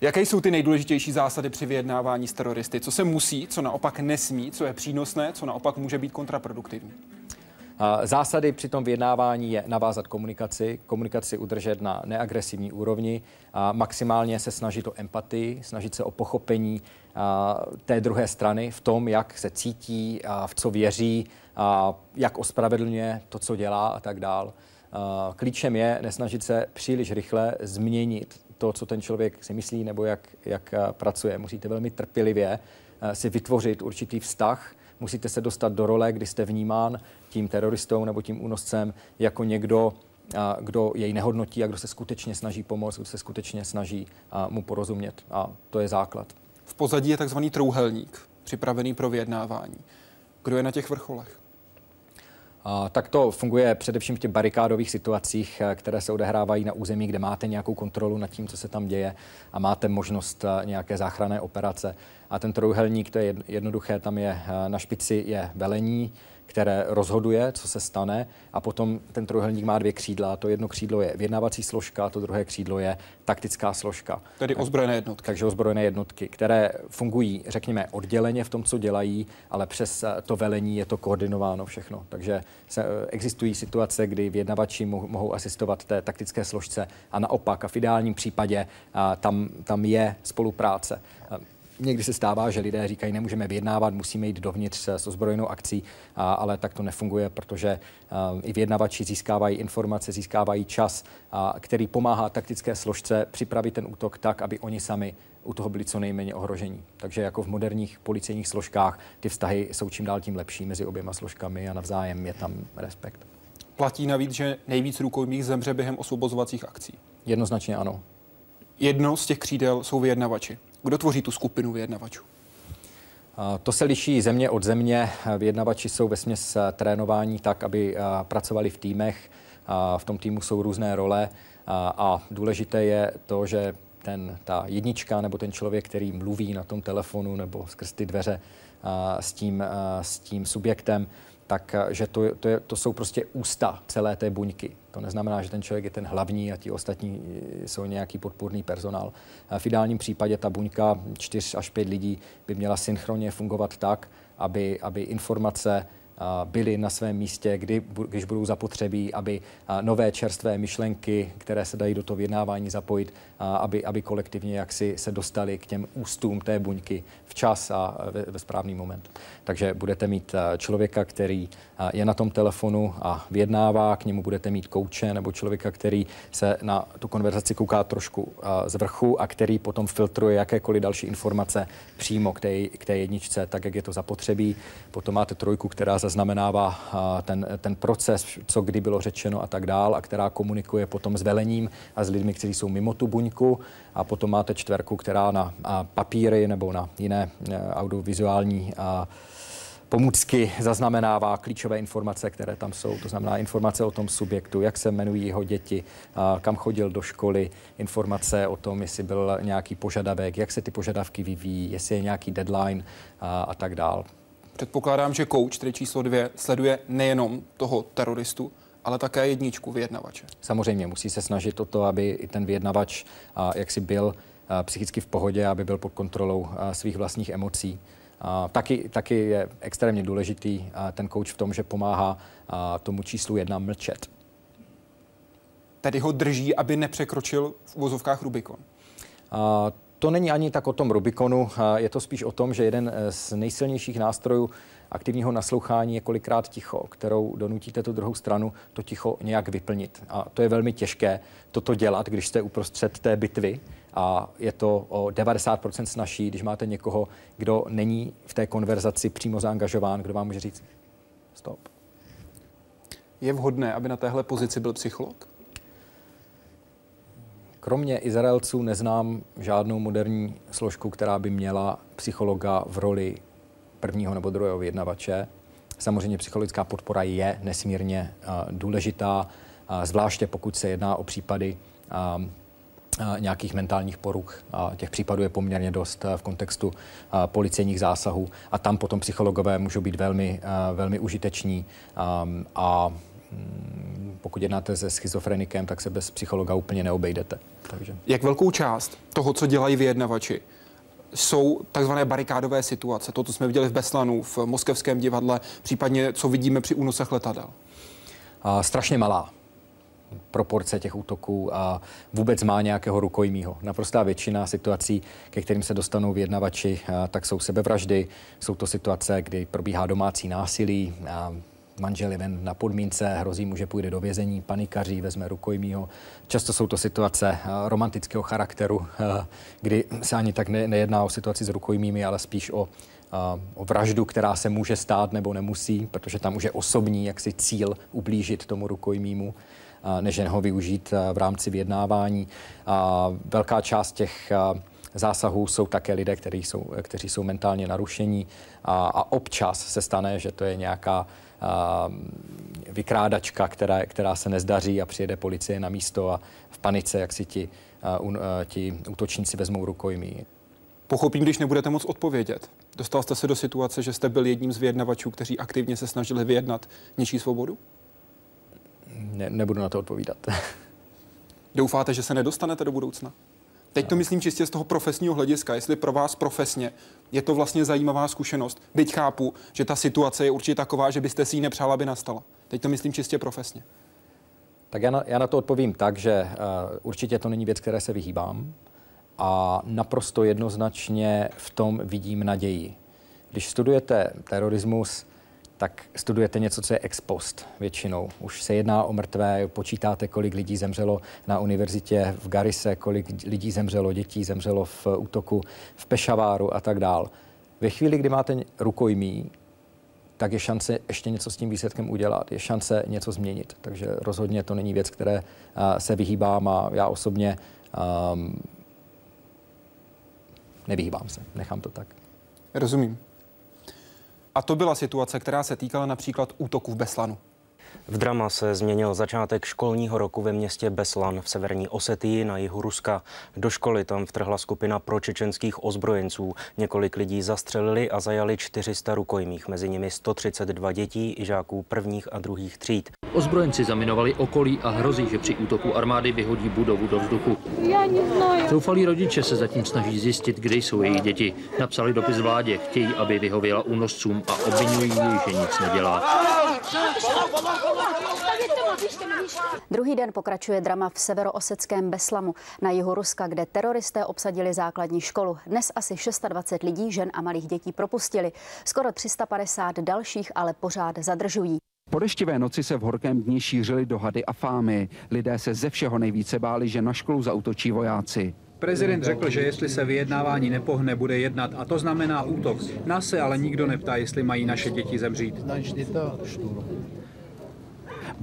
Jaké jsou ty nejdůležitější zásady při vyjednávání s teroristy? Co se musí, co naopak nesmí, co je přínosné, co naopak může být kontraproduktivní? Zásady při tom vyjednávání je navázat komunikaci, komunikaci udržet na neagresivní úrovni, a maximálně se snažit o empatii, snažit se o pochopení té druhé strany v tom, jak se cítí, v co věří, jak ospravedlňuje to, co dělá a tak dál. Klíčem je nesnažit se příliš rychle změnit to, co ten člověk si myslí nebo jak, jak pracuje. Musíte velmi trpělivě si vytvořit určitý vztah, musíte se dostat do role, kdy jste vnímán tím teroristou nebo tím únoscem jako někdo, kdo jej nehodnotí a kdo se skutečně snaží pomoct, kdo se skutečně snaží mu porozumět. A to je základ. V pozadí je takzvaný trouhelník, připravený pro vyjednávání. Kdo je na těch vrcholech? Tak to funguje především v těch barikádových situacích, eh, které se odehrávají na území, kde máte nějakou kontrolu nad tím, co se tam děje a máte možnost eh, nějaké záchranné operace. A ten trojuhelník, to je jednoduché, tam je eh, na špici je velení, které rozhoduje, co se stane a potom ten trojuhelník má dvě křídla. To jedno křídlo je vyjednávací složka, to druhé křídlo je taktická složka. Tedy ozbrojené jednotky. Takže ozbrojené jednotky, které fungují, řekněme, odděleně v tom, co dělají, ale přes eh, to velení je to koordinováno všechno. Takže se, eh, existují situace, kdy vyjednavači mohou asistovat té taktické složce a naopak a v ideálním případě a tam, tam je spolupráce. Někdy se stává, že lidé říkají, nemůžeme vyjednávat, musíme jít dovnitř s ozbrojenou akcí, a, ale tak to nefunguje, protože a, i vyjednavači získávají informace, získávají čas, a, který pomáhá taktické složce připravit ten útok tak, aby oni sami u toho byli co nejméně ohrožení. Takže jako v moderních policejních složkách ty vztahy jsou čím dál tím lepší mezi oběma složkami a navzájem je tam respekt. Platí navíc, že nejvíc rukojmích zemře během osvobozovacích akcí. Jednoznačně ano. Jedno z těch křídel jsou vyjednavači. Kdo tvoří tu skupinu vyjednavačů? To se liší země od země. Vyjednavači jsou ve směs eh, trénování tak, aby eh, pracovali v týmech. V tom týmu jsou různé role a důležité je to, že ten, ta jednička nebo ten člověk, který mluví na tom telefonu nebo skrz ty dveře s tím, s tím subjektem, tak eh, že to, to, je, to jsou prostě ústa celé té buňky. To neznamená, že ten člověk je ten hlavní a ti ostatní eh, jsou nějaký podpůrný personál. V ideálním případě ta buňka 4 až 5 lidí by měla synchronně fungovat tak, aby, aby informace byli na svém místě, kdy, když budou zapotřebí, aby nové čerstvé myšlenky, které se dají do toho vyjednávání zapojit, aby, aby kolektivně jaksi se dostali k těm ústům té buňky včas a ve, ve správný moment. Takže budete mít člověka, který je na tom telefonu a vyjednává, k němu budete mít kouče nebo člověka, který se na tu konverzaci kouká trošku z vrchu a který potom filtruje jakékoliv další informace přímo k té, k té jedničce, tak jak je to zapotřebí. Potom máte trojku, která zaznamenává ten, ten proces, co kdy bylo řečeno a tak dál, a která komunikuje potom s velením a s lidmi, kteří jsou mimo tu buňku. A potom máte čtverku, která na papíry nebo na jiné e, audiovizuální pomůcky zaznamenává klíčové informace, které tam jsou. To znamená informace o tom subjektu, jak se jmenují jeho děti, kam chodil do školy, informace o tom, jestli byl nějaký požadavek, jak se ty požadavky vyvíjí, jestli je nějaký deadline a, a tak dál. Předpokládám, že kouč, tedy číslo dvě, sleduje nejenom toho teroristu, ale také jedničku vyjednavače. Samozřejmě musí se snažit o to, aby i ten vyjednavač jak si byl psychicky v pohodě, aby byl pod kontrolou svých vlastních emocí. A taky, taky je extrémně důležitý ten coach v tom, že pomáhá tomu číslu jedna mlčet. Tedy ho drží, aby nepřekročil v uvozovkách Rubikon. A to není ani tak o tom Rubikonu, je to spíš o tom, že jeden z nejsilnějších nástrojů aktivního naslouchání je kolikrát ticho, kterou donutíte tu druhou stranu to ticho nějak vyplnit. A to je velmi těžké toto dělat, když jste uprostřed té bitvy a je to o 90% snažší, když máte někoho, kdo není v té konverzaci přímo zaangažován, kdo vám může říct stop. Je vhodné, aby na téhle pozici byl psycholog? Kromě Izraelců neznám žádnou moderní složku, která by měla psychologa v roli prvního nebo druhého vyjednavače. Samozřejmě psychologická podpora je nesmírně uh, důležitá, uh, zvláště pokud se jedná o případy uh, nějakých mentálních poruch. Těch případů je poměrně dost v kontextu policejních zásahů a tam potom psychologové můžou být velmi, velmi užiteční a pokud jednáte se schizofrenikem, tak se bez psychologa úplně neobejdete. Takže. Jak velkou část toho, co dělají vyjednavači, jsou takzvané barikádové situace, to, co jsme viděli v Beslanu, v Moskevském divadle, případně co vidíme při únosech letadel? A strašně malá proporce těch útoků a vůbec má nějakého rukojmího. Naprostá většina situací, ke kterým se dostanou vyjednavači, tak jsou sebevraždy, jsou to situace, kdy probíhá domácí násilí, a manžel je ven na podmínce, hrozí mu, že půjde do vězení, panikaří, vezme rukojmího. Často jsou to situace romantického charakteru, kdy se ani tak nejedná o situaci s rukojmími, ale spíš o o vraždu, která se může stát nebo nemusí, protože tam už je osobní jaksi cíl ublížit tomu rukojmímu než jen ho využít v rámci vyjednávání. Velká část těch zásahů jsou také lidé, kteří jsou, kteří jsou mentálně narušení a, a občas se stane, že to je nějaká vykrádačka, která, která se nezdaří a přijede policie na místo a v panice, jak si ti, uh, uh, ti útočníci vezmou rukojmí. Pochopím, když nebudete moc odpovědět. Dostal jste se do situace, že jste byl jedním z vyjednavačů, kteří aktivně se snažili vyjednat něčí svobodu? Ne, nebudu na to odpovídat. (laughs) Doufáte, že se nedostanete do budoucna? Teď to myslím čistě z toho profesního hlediska, jestli pro vás profesně je to vlastně zajímavá zkušenost. Byť chápu, že ta situace je určitě taková, že byste si ji nepřála, aby nastala. Teď to myslím čistě profesně. Tak já na, já na to odpovím tak, že uh, určitě to není věc, které se vyhýbám a naprosto jednoznačně v tom vidím naději. Když studujete terorismus, tak studujete něco, co je ex post většinou. Už se jedná o mrtvé, počítáte, kolik lidí zemřelo na univerzitě v Garise, kolik lidí zemřelo, dětí zemřelo v útoku v Pešaváru a tak dál. Ve chvíli, kdy máte rukojmí, tak je šance ještě něco s tím výsledkem udělat, je šance něco změnit. Takže rozhodně to není věc, které se vyhýbám a já osobně um, nevyhýbám se, nechám to tak. Rozumím. A to byla situace, která se týkala například útoku v Beslanu. V drama se změnil začátek školního roku ve městě Beslan v severní Osetii na jihu Ruska. Do školy tam vtrhla skupina pročečenských ozbrojenců. Několik lidí zastřelili a zajali 400 rukojmích, mezi nimi 132 dětí i žáků prvních a druhých tříd. Ozbrojenci zaminovali okolí a hrozí, že při útoku armády vyhodí budovu do vzduchu. Zoufalí rodiče se zatím snaží zjistit, kde jsou jejich děti. Napsali dopis vládě, chtějí, aby vyhověla únoscům a obvinují jej, že nic nedělá. Druhý den pokračuje drama v severooseckém Beslamu na jihu Ruska, kde teroristé obsadili základní školu. Dnes asi 620 lidí, žen a malých dětí propustili. Skoro 350 dalších ale pořád zadržují. Po deštivé noci se v horkém dni šířily dohady a fámy. Lidé se ze všeho nejvíce báli, že na školu zautočí vojáci. Prezident řekl, že jestli se vyjednávání nepohne, bude jednat a to znamená útok. Nás se ale nikdo neptá, jestli mají naše děti zemřít.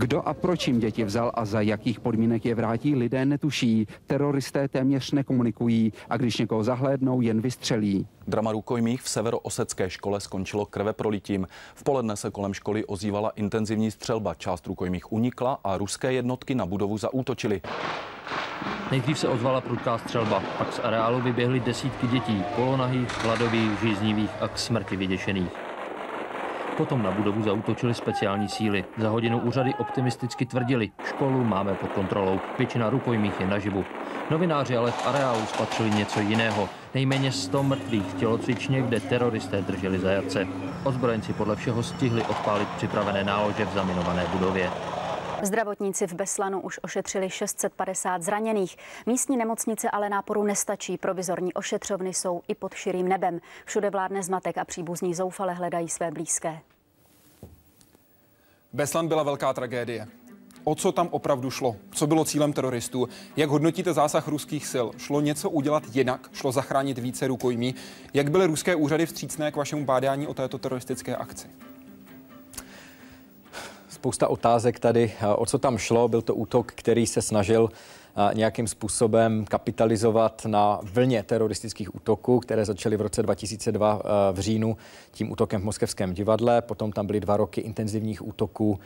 Kdo a proč jim děti vzal a za jakých podmínek je vrátí, lidé netuší. Teroristé téměř nekomunikují a když někoho zahlédnou, jen vystřelí. Drama rukojmích v severoosecké škole skončilo krve prolitím. V poledne se kolem školy ozývala intenzivní střelba. Část rukojmích unikla a ruské jednotky na budovu zaútočily. Nejdřív se ozvala prudká střelba, pak z areálu vyběhly desítky dětí, polonahých, hladových, žíznivých a k smrti vyděšených. Potom na budovu zautočili speciální síly. Za hodinu úřady optimisticky tvrdili, školu máme pod kontrolou, většina rukojmích je naživu. Novináři ale v areálu spatřili něco jiného. Nejméně 100 mrtvých v tělocvičně, kde teroristé drželi zajatce. Ozbrojenci podle všeho stihli odpálit připravené nálože v zaminované budově. Zdravotníci v Beslanu už ošetřili 650 zraněných. Místní nemocnice ale náporu nestačí. Provizorní ošetřovny jsou i pod širým nebem. Všude vládne zmatek a příbuzní zoufale hledají své blízké. Beslan byla velká tragédie. O co tam opravdu šlo? Co bylo cílem teroristů? Jak hodnotíte zásah ruských sil? Šlo něco udělat jinak? Šlo zachránit více rukojmí? Jak byly ruské úřady vstřícné k vašemu bádání o této teroristické akci? Spousta otázek tady, o co tam šlo. Byl to útok, který se snažil nějakým způsobem kapitalizovat na vlně teroristických útoků, které začaly v roce 2002 v říjnu tím útokem v Moskevském divadle. Potom tam byly dva roky intenzivních útoků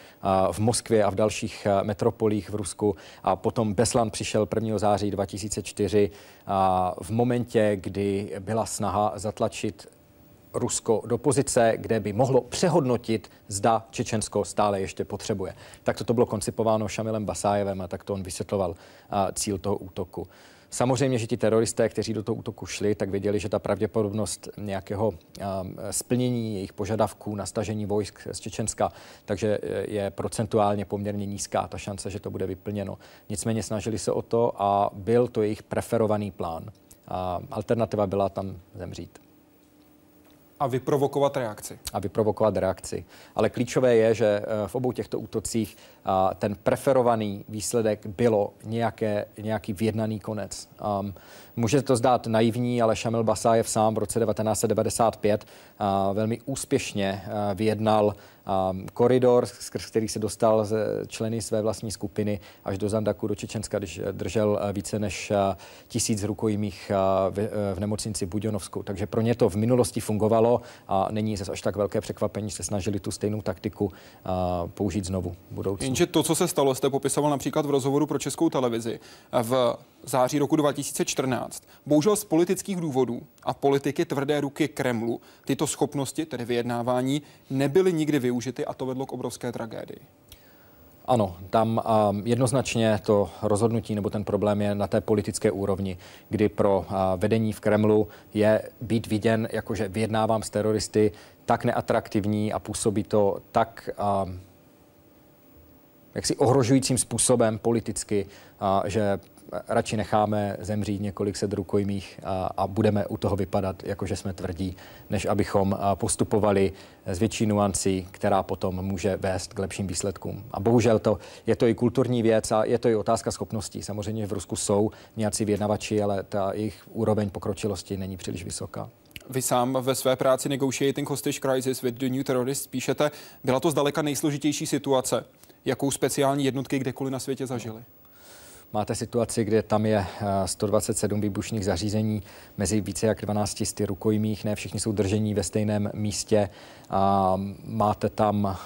v Moskvě a v dalších metropolích v Rusku. A potom Beslan přišel 1. září 2004 v momentě, kdy byla snaha zatlačit Rusko do pozice, kde by mohlo přehodnotit, zda Čečensko stále ještě potřebuje. Tak to bylo koncipováno Šamilem Basájevem a tak to on vysvětloval cíl toho útoku. Samozřejmě, že ti teroristé, kteří do toho útoku šli, tak věděli, že ta pravděpodobnost nějakého splnění jejich požadavků na stažení vojsk z Čečenska, takže je procentuálně poměrně nízká ta šance, že to bude vyplněno. Nicméně snažili se o to a byl to jejich preferovaný plán. A alternativa byla tam zemřít a vyprovokovat reakci. A vyprovokovat reakci. Ale klíčové je, že eh, v obou těchto útocích ten preferovaný výsledek bylo nějaké, nějaký vyjednaný konec. Um, může to zdát naivní, ale Šamil Basájev sám v roce 1995 uh, velmi úspěšně uh, vyjednal koridor, skrz který se dostal z členy své vlastní skupiny až do Zandaku, do Čečenska, když držel více než tisíc rukojmích v nemocnici Budionovskou. Takže pro ně to v minulosti fungovalo a není zase až tak velké překvapení, se snažili tu stejnou taktiku použít znovu v budoucnu. Jenže to, co se stalo, jste popisoval například v rozhovoru pro českou televizi v září roku 2014. Bohužel z politických důvodů a politiky tvrdé ruky Kremlu tyto schopnosti, tedy vyjednávání, nebyly nikdy využity a to vedlo k obrovské tragédii. Ano, tam um, jednoznačně to rozhodnutí nebo ten problém je na té politické úrovni, kdy pro uh, vedení v Kremlu je být viděn, jakože vyjednávám s teroristy, tak neatraktivní a působí to tak um, jaksi ohrožujícím způsobem politicky, uh, že radši necháme zemřít několik set rukojmích a, a budeme u toho vypadat, jakože jsme tvrdí, než abychom postupovali s větší nuancí, která potom může vést k lepším výsledkům. A bohužel to, je to i kulturní věc a je to i otázka schopností. Samozřejmě v Rusku jsou nějací vyjednavači, ale ta jejich úroveň pokročilosti není příliš vysoká. Vy sám ve své práci Negotiating Hostage Crisis with the New Terrorists píšete, byla to zdaleka nejsložitější situace, jakou speciální jednotky kdekoliv na světě zažili. Máte situaci, kde tam je 127 eh, výbušných zařízení mezi více jak 12 rukojmích, ne všichni jsou držení ve stejném místě. Máte tam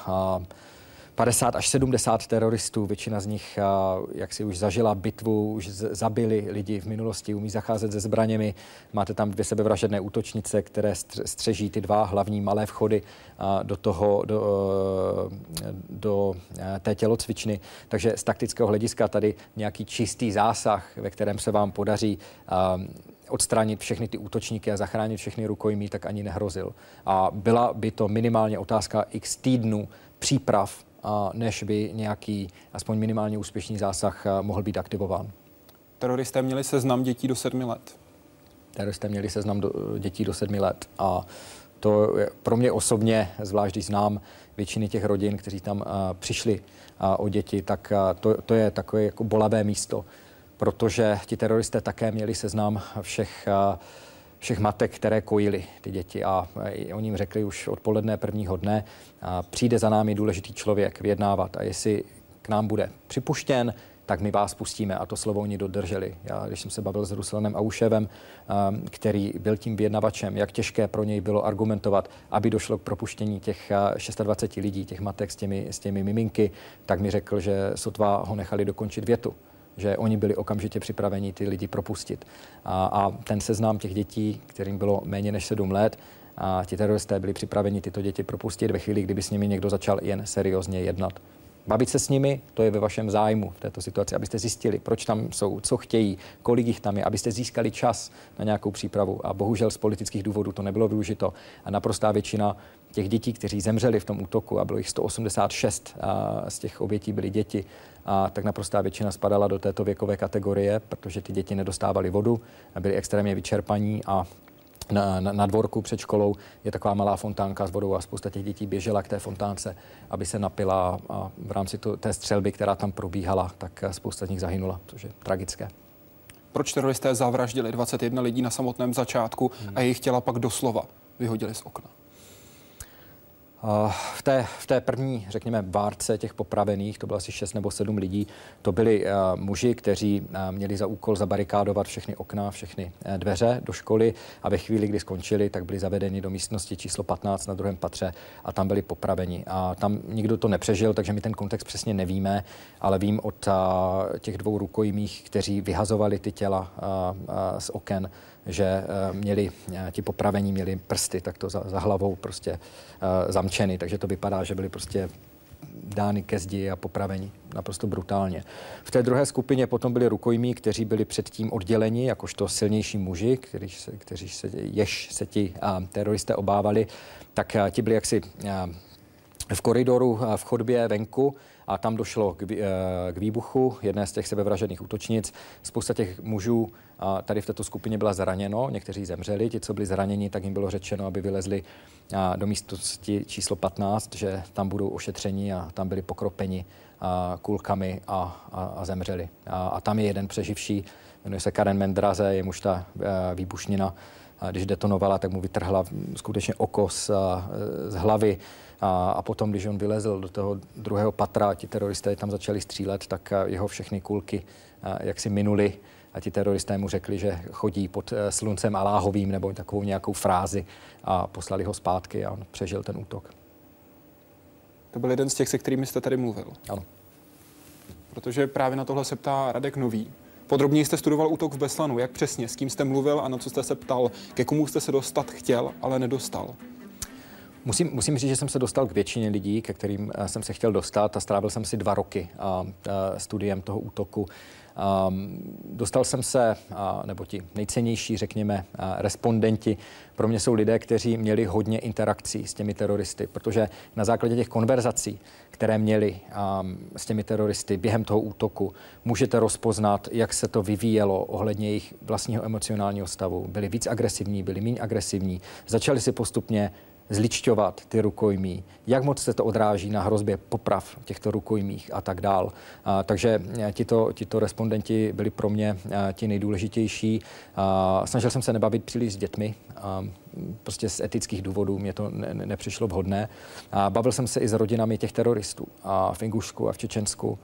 50 až 70 teroristů, většina z nich, jak si už zažila bitvu, už zabili lidi v minulosti, umí zacházet se zbraněmi. Máte tam dvě sebevražedné útočnice, které střeží ty dva hlavní malé vchody do toho, do, e, do té tělocvičny. Takže z taktického hlediska tady nějaký čistý zásah, ve kterém se vám podaří odstranit všechny ty útočníky a zachránit všechny rukojmí, tak ani nehrozil. A byla by to minimálně otázka x týdnů příprav než by nějaký aspoň minimálně úspěšný zásah mohl být aktivován. Teroristé měli seznam dětí do sedmi let. Teroristé měli seznam do, dětí do sedmi let a to je pro mě osobně, zvlášť když znám většiny těch rodin, kteří tam uh, přišli uh, o děti, tak uh, to, to je takové jako bolavé místo, protože ti teroristé také měli seznam všech uh, všech matek, které kojily ty děti. A oni jim řekli už odpoledne prvního dne, a přijde za námi důležitý člověk vyjednávat a jestli k nám bude připuštěn, tak my vás pustíme. A to slovo oni dodrželi. Já, když jsem se bavil s Ruslanem Auševem, který byl tím vyjednavačem, jak těžké pro něj bylo argumentovat, aby došlo k propuštění těch 26 lidí, těch matek s těmi, s těmi miminky, tak mi řekl, že sotva ho nechali dokončit větu že oni byli okamžitě připraveni ty lidi propustit. A, a ten seznam těch dětí, kterým bylo méně než sedm let, a ti teroristé byli připraveni tyto děti propustit ve chvíli, kdyby s nimi někdo začal jen seriózně jednat. Bavit se s nimi, to je ve vašem zájmu v této situaci, abyste zjistili, proč tam jsou, co chtějí, kolik jich tam je, abyste získali čas na nějakou přípravu. A bohužel z politických důvodů to nebylo využito. A naprostá většina těch dětí, kteří zemřeli v tom útoku, a bylo jich 186 a z těch obětí byly děti, a tak naprostá většina spadala do této věkové kategorie, protože ty děti nedostávaly vodu, byly extrémně vyčerpaní a na, na, na dvorku před školou je taková malá fontánka s vodou a spousta těch dětí běžela k té fontánce, aby se napila a v rámci to, té střelby, která tam probíhala, tak spousta z nich zahynula, což je tragické. Proč teroristé zavraždili 21 lidí na samotném začátku hmm. a jejich těla pak doslova vyhodili z okna? V té, v té první, řekněme, várce těch popravených, to bylo asi 6 nebo 7 lidí, to byli uh, muži, kteří uh, měli za úkol zabarikádovat všechny okna, všechny uh, dveře do školy a ve chvíli, kdy skončili, tak byli zavedeni do místnosti číslo 15 na druhém patře a tam byli popraveni. A tam nikdo to nepřežil, takže my ten kontext přesně nevíme, ale vím od těch dvou rukojmích, kteří vyhazovali ty těla z oken, že eh, měli, eh, ti popravení měli prsty takto za, za hlavou prostě uh, zamčeny, takže to vypadá, že byli prostě dány ke zdi a popraveni naprosto brutálně. V té druhé skupině potom byli rukojmí, kteří byli předtím odděleni, jakožto silnější muži, kteří se, kteří se, jež se ti a, teroristé obávali, tak a, ti byli jaksi a, v koridoru v chodbě venku a tam došlo k, k výbuchu jedné z těch sebevražených útočnic. Spousta těch mužů a tady v této skupině byla zraněno, někteří zemřeli, ti, co byli zraněni, tak jim bylo řečeno, aby vylezli do místnosti číslo 15, že tam budou ošetřeni a tam byli pokropeni kulkami a, a, a zemřeli. A, a tam je jeden přeživší, jmenuje se Karen Mendraze, jemuž ta výbušnina, když detonovala, tak mu vytrhla skutečně oko z, z hlavy A, a potom, když on vylezl do toho druhého patra, ti teroristé tam začali střílet, tak jeho všechny kulky jak si minuli a ti teroristé mu řekli, že chodí pod sluncem Aláhovým nebo takovou nějakou frázi a poslali ho zpátky a on přežil ten útok. To byl jeden z těch, se kterými jste tady mluvil. Ano. Protože právě na tohle se ptá Radek Nový. Podrobněji jste studoval útok v Beslanu. Jak přesně? S kým jste mluvil a na co jste se ptal? Ke komu jste se dostat chtěl, ale nedostal? Musím, musím říct, že jsem se dostal k většině lidí, ke kterým eh, jsem se chtěl dostat a strávil jsem si dva roky a, a studiem toho útoku. Um, dostal jsem se, a, nebo ti nejcennější, řekněme, a, respondenti, pro mě jsou lidé, kteří měli hodně interakcí s těmi teroristy, protože na základě těch konverzací, které měli um, s těmi teroristy během toho útoku, můžete rozpoznat, jak se to vyvíjelo ohledně jejich vlastního emocionálního stavu. Byli víc agresivní, byli méně agresivní, začali si postupně zličťovat ty rukojmí, jak moc se to odráží na hrozbě poprav těchto rukojmích a tak dál. A, takže eh, tito, tito respondenti byli pro mě eh, ti nejdůležitější. A, snažil jsem se nebavit příliš s dětmi, a, prostě z etických důvodů mě to ne, ne, nepřišlo vhodné. A bavil jsem se i s rodinami těch teroristů a v Ingušsku a v Čečensku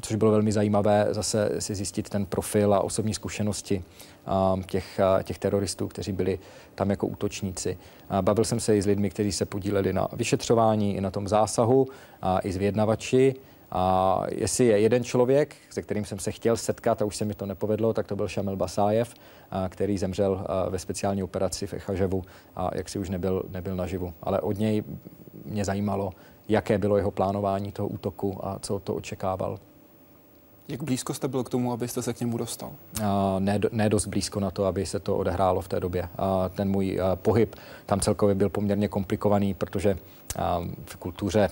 což bylo velmi zajímavé zase si zjistit ten profil a osobní zkušenosti um, těch, uh, těch teroristů, kteří byli tam jako útočníci. Bavil jsem se i s lidmi, kteří se podíleli na vyšetřování i na tom zásahu, uh, i s vyjednavači. A jestli je jeden člověk, se kterým jsem se chtěl setkat a už se mi to nepovedlo, tak to byl Šamil Basájev, který zemřel ve speciální operaci v Echaževu a jak si už nebyl, nebyl naživu. Ale od něj mě zajímalo, jaké bylo jeho plánování toho útoku a co to očekával. Jak blízko jste byl k tomu, abyste se k němu dostal? A ne, ne dost blízko na to, aby se to odehrálo v té době. A ten můj pohyb tam celkově byl poměrně komplikovaný, protože v kultuře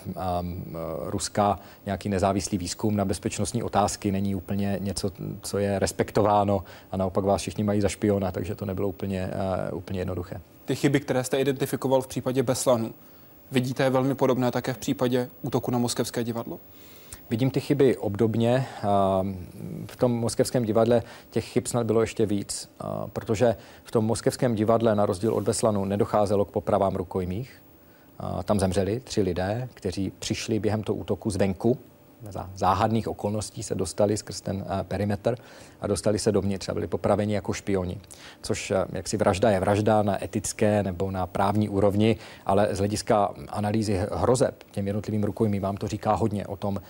Ruska nějaký nezávislý výzkum na bezpečnostní otázky není úplně něco, co je respektováno a naopak vás všichni mají za špiona, takže to nebylo úplně, úplně jednoduché. Ty chyby, které jste identifikoval v případě Beslanu, Vidíte je velmi podobné také v případě útoku na Moskevské divadlo? Vidím ty chyby obdobně. V tom moskevském divadle těch chyb snad bylo ještě víc, protože v tom moskevském divadle, na rozdíl od Beslanu, nedocházelo k popravám rukojmích. Tam zemřeli tři lidé, kteří přišli během toho útoku zvenku, za záhadných okolností se dostali skrz ten uh, perimetr a dostali se dovnitř a byli popraveni jako špioni. Což uh, jaksi vražda je vražda na etické nebo na právní úrovni, ale z hlediska analýzy hrozeb těm jednotlivým rukojmím vám to říká hodně o tom,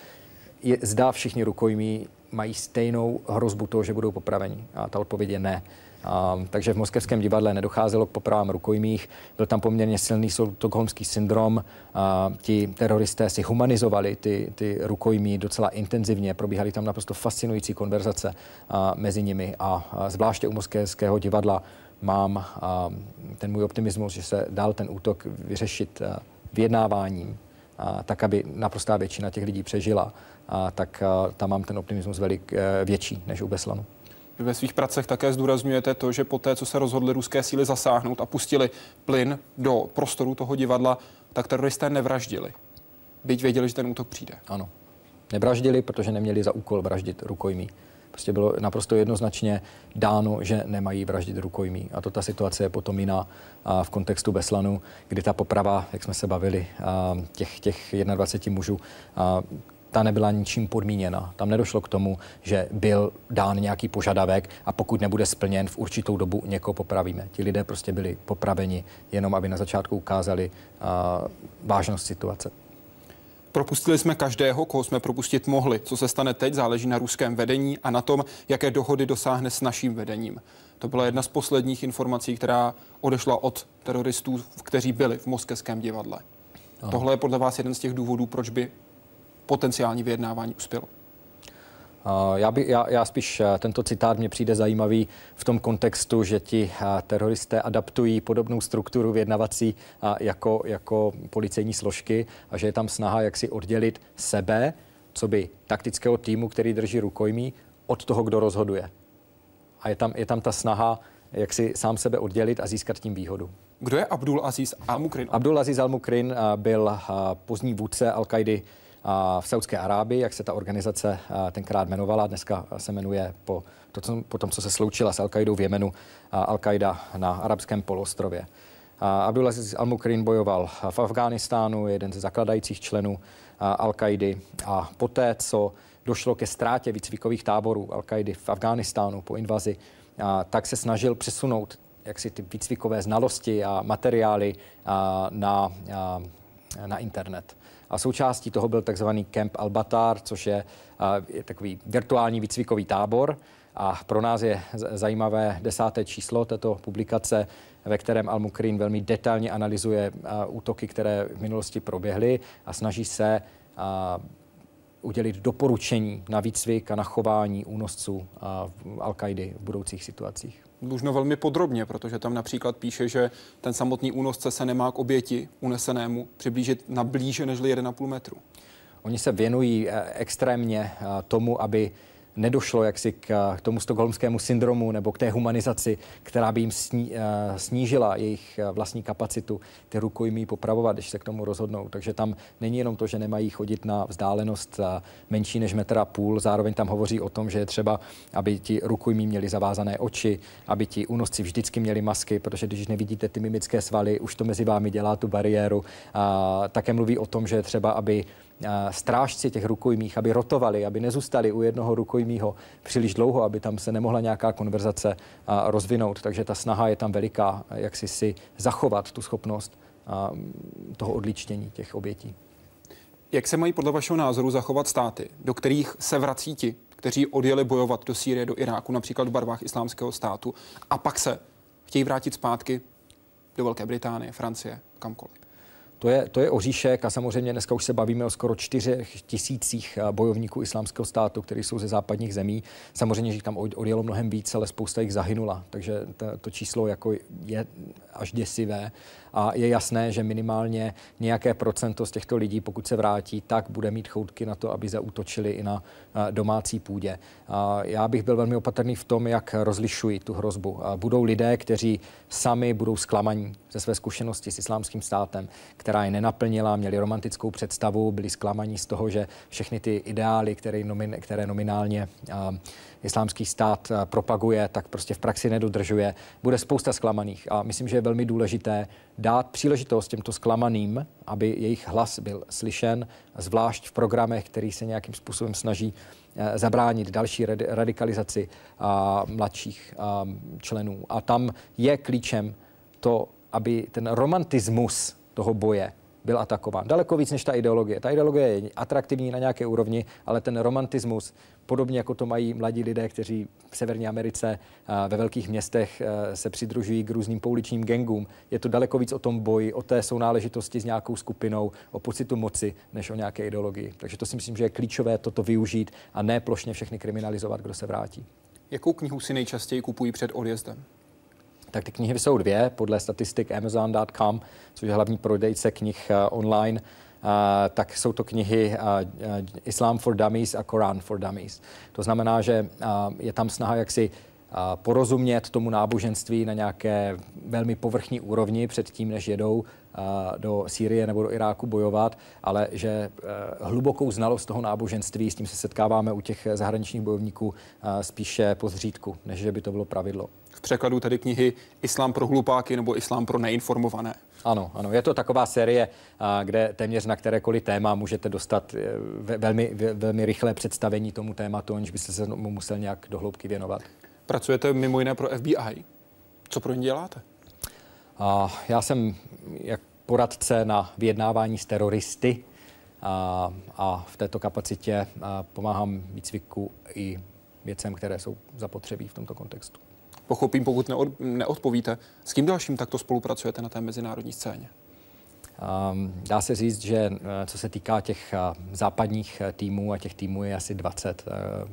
je, zda všichni rukojmí mají stejnou hrozbu toho, že budou popraveni. A ta odpověď je ne. A, takže v moskevském divadle nedocházelo k popravám rukojmích, byl tam poměrně silný stokholmský syndrom, a, ti teroristé si humanizovali ty, ty rukojmí docela intenzivně, probíhaly tam naprosto fascinující konverzace a, mezi nimi. A, a zvláště u moskevského divadla mám a, ten můj optimismus, že se dal ten útok vyřešit a, vyjednáváním, a, tak, aby naprostá většina těch lidí přežila, a, tak a, tam mám ten optimismus velik, e, větší než u Beslanu. Vy ve svých pracech také zdůrazňujete to, že po té, co se rozhodly ruské síly zasáhnout a pustili plyn do prostoru toho divadla, tak teroristé nevraždili. Byť věděli, že ten útok přijde. Ano. Nevraždili, protože neměli za úkol vraždit rukojmí. Prostě bylo naprosto jednoznačně dáno, že nemají vraždit rukojmí. A to ta situace je potom jiná a v kontextu Beslanu, kdy ta poprava, jak jsme se bavili, těch, těch 21 mužů, ta nebyla ničím podmíněna. Tam nedošlo k tomu, že byl dán nějaký požadavek a pokud nebude splněn v určitou dobu, někoho popravíme. Ti lidé prostě byli popraveni jenom, aby na začátku ukázali uh, vážnost situace. Propustili jsme každého, koho jsme propustit mohli. Co se stane teď, záleží na ruském vedení a na tom, jaké dohody dosáhne s naším vedením. To byla jedna z posledních informací, která odešla od teroristů, kteří byli v moskevském divadle. Ano. Tohle je podle vás jeden z těch důvodů, proč by potenciální vyjednávání uspělo? Já, by, já, já spíš eh, tento citát mě přijde zajímavý v tom kontextu, že ti eh, teroristé adaptují podobnou strukturu vyjednavací jako, jako policejní složky a že je tam snaha jak si oddělit sebe, co by taktického týmu, který drží rukojmí, od toho, kdo rozhoduje. A je tam, je tam ta snaha jak si sám sebe oddělit a získat tím výhodu. Kdo je Abdul Aziz Al-Mukrin? Abdul Aziz Al-Mukrin eh, byl pozdní vůdce Al-Kaidy v Saudské Arábii, jak se ta organizace tenkrát jmenovala. Dneska se jmenuje po, to, co, po tom, co se sloučila s Al-Qaidou v Jemenu, Al-Qaida na arabském polostrově. Abdulaziz al-Mukrin bojoval v Afghánistánu, jeden ze zakladajících členů Al-Kaidy a poté, co došlo ke ztrátě výcvikových táborů Al-Kaidy v Afghánistánu po invazi, tak se snažil přesunout jak si ty výcvikové znalosti a materiály na, na internet. A součástí toho byl takzvaný Camp Al-Batar, což je, je takový virtuální výcvikový tábor. A pro nás je zajímavé desáté číslo této publikace, ve kterém Al-Mukrin velmi detailně analyzuje útoky, které v minulosti proběhly a snaží se udělit doporučení na výcvik a na chování únosců Al-Kaidy v budoucích situacích. Možno velmi podrobně, protože tam například píše, že ten samotný únosce se nemá k oběti unesenému přiblížit na blíže než 1,5 metru. Oni se věnují eh, extrémně eh, tomu, aby nedošlo jaksi k, tomu stokholmskému syndromu nebo k té humanizaci, která by jim sní, uh, snížila jejich uh, vlastní kapacitu ty rukojmí popravovat, když se k tomu rozhodnou. Takže tam není jenom to, že nemají chodit na vzdálenost uh, menší než metr a půl, zároveň tam hovoří o tom, že je třeba, aby ti rukojmí měli zavázané oči, aby ti únosci vždycky měli masky, protože když nevidíte ty mimické svaly, už to mezi vámi dělá tu bariéru. A také mluví o tom, že je třeba, aby strážci těch rukojmích, aby rotovali, aby nezůstali u jednoho rukojmího příliš dlouho, aby tam se nemohla nějaká konverzace rozvinout. Takže ta snaha je tam veliká, jak si si zachovat tu schopnost toho odličtění těch obětí. Jak se mají podle vašeho názoru zachovat státy, do kterých se vrací ti, kteří odjeli bojovat do Sýrie, do Iráku, například v barvách islámského státu, a pak se chtějí vrátit zpátky do Velké Británie, Francie, kamkoliv? To je, to je oříšek a samozřejmě dneska už se bavíme o skoro čtyřech tisících eh, bojovníků islámského státu, kteří jsou ze západních zemí. Samozřejmě, že tam odjelo mnohem víc, ale spousta jich zahynula, takže to, to číslo jako je až děsivé a je jasné, že minimálně nějaké procento z těchto lidí, pokud se vrátí, tak bude mít choutky na to, aby zaútočili i na eh, domácí půdě. Já bych byl velmi opatrný v tom, jak rozlišují tu hrozbu. Budou lidé, kteří sami budou zklamaní ze své zkušenosti s islámským státem, která je nenaplnila, měli romantickou představu, byli zklamaní z toho, že všechny ty ideály, které, nomin, které nominálně a, islámský stát propaguje, tak prostě v praxi nedodržuje. Bude spousta zklamaných a myslím, že je velmi důležité dát příležitost těmto zklamaným, aby jejich hlas byl slyšen, zvlášť v programech, který se nějakým způsobem snaží eh, zabránit další radikalizaci mladších členů. A tam je klíčem to, aby ten romantismus toho boje byl atakován. Daleko víc než ta ideologie. Ta ideologie je atraktivní na nějaké úrovni, ale ten romantismus, podobně jako to mají mladí lidé, kteří v Severní Americe ve velkých městech se přidružují k různým pouličním gangům, je to daleko víc o tom boji, o té sounáležitosti s nějakou skupinou, o pocitu moci, než o nějaké ideologii. Takže to si myslím, že je klíčové toto využít a ne plošně všechny kriminalizovat, kdo se vrátí. Jakou knihu si nejčastěji kupují před odjezdem? tak ty knihy jsou dvě, podle statistik Amazon.com, což je hlavní prodejce knih uh, online. Tak jsou to knihy Islam for Dummies a Koran for Dummies. To znamená, že je tam snaha jaksi porozumět tomu náboženství na nějaké velmi povrchní úrovni předtím, než jedou do Sýrie nebo do Iráku bojovat, ale že hlubokou znalost toho náboženství, s tím se setkáváme u těch zahraničních bojovníků spíše po zřídku, než že by to bylo pravidlo v překladu tedy knihy Islám pro hlupáky nebo Islám pro neinformované. Ano, ano, je to taková série, kde téměř na kterékoliv téma můžete dostat e, velmi, velmi rychlé představení tomu tématu, aniž byste se mu musel nějak dohloubky věnovat. Pracujete mimo jiné pro FBI. Co pro ně děláte? A já jsem jak poradce na vyjednávání s teroristy a, a v této kapacitě pomáhám výcviku i věcem, které jsou zapotřebí v tomto kontextu pochopím, pokud neodpovíte. S kým dalším takto spolupracujete na té mezinárodní scéně? Um, dá se říct, že eh, co se týká těch uh, západních eh, týmů a těch týmů je asi 20. Uh,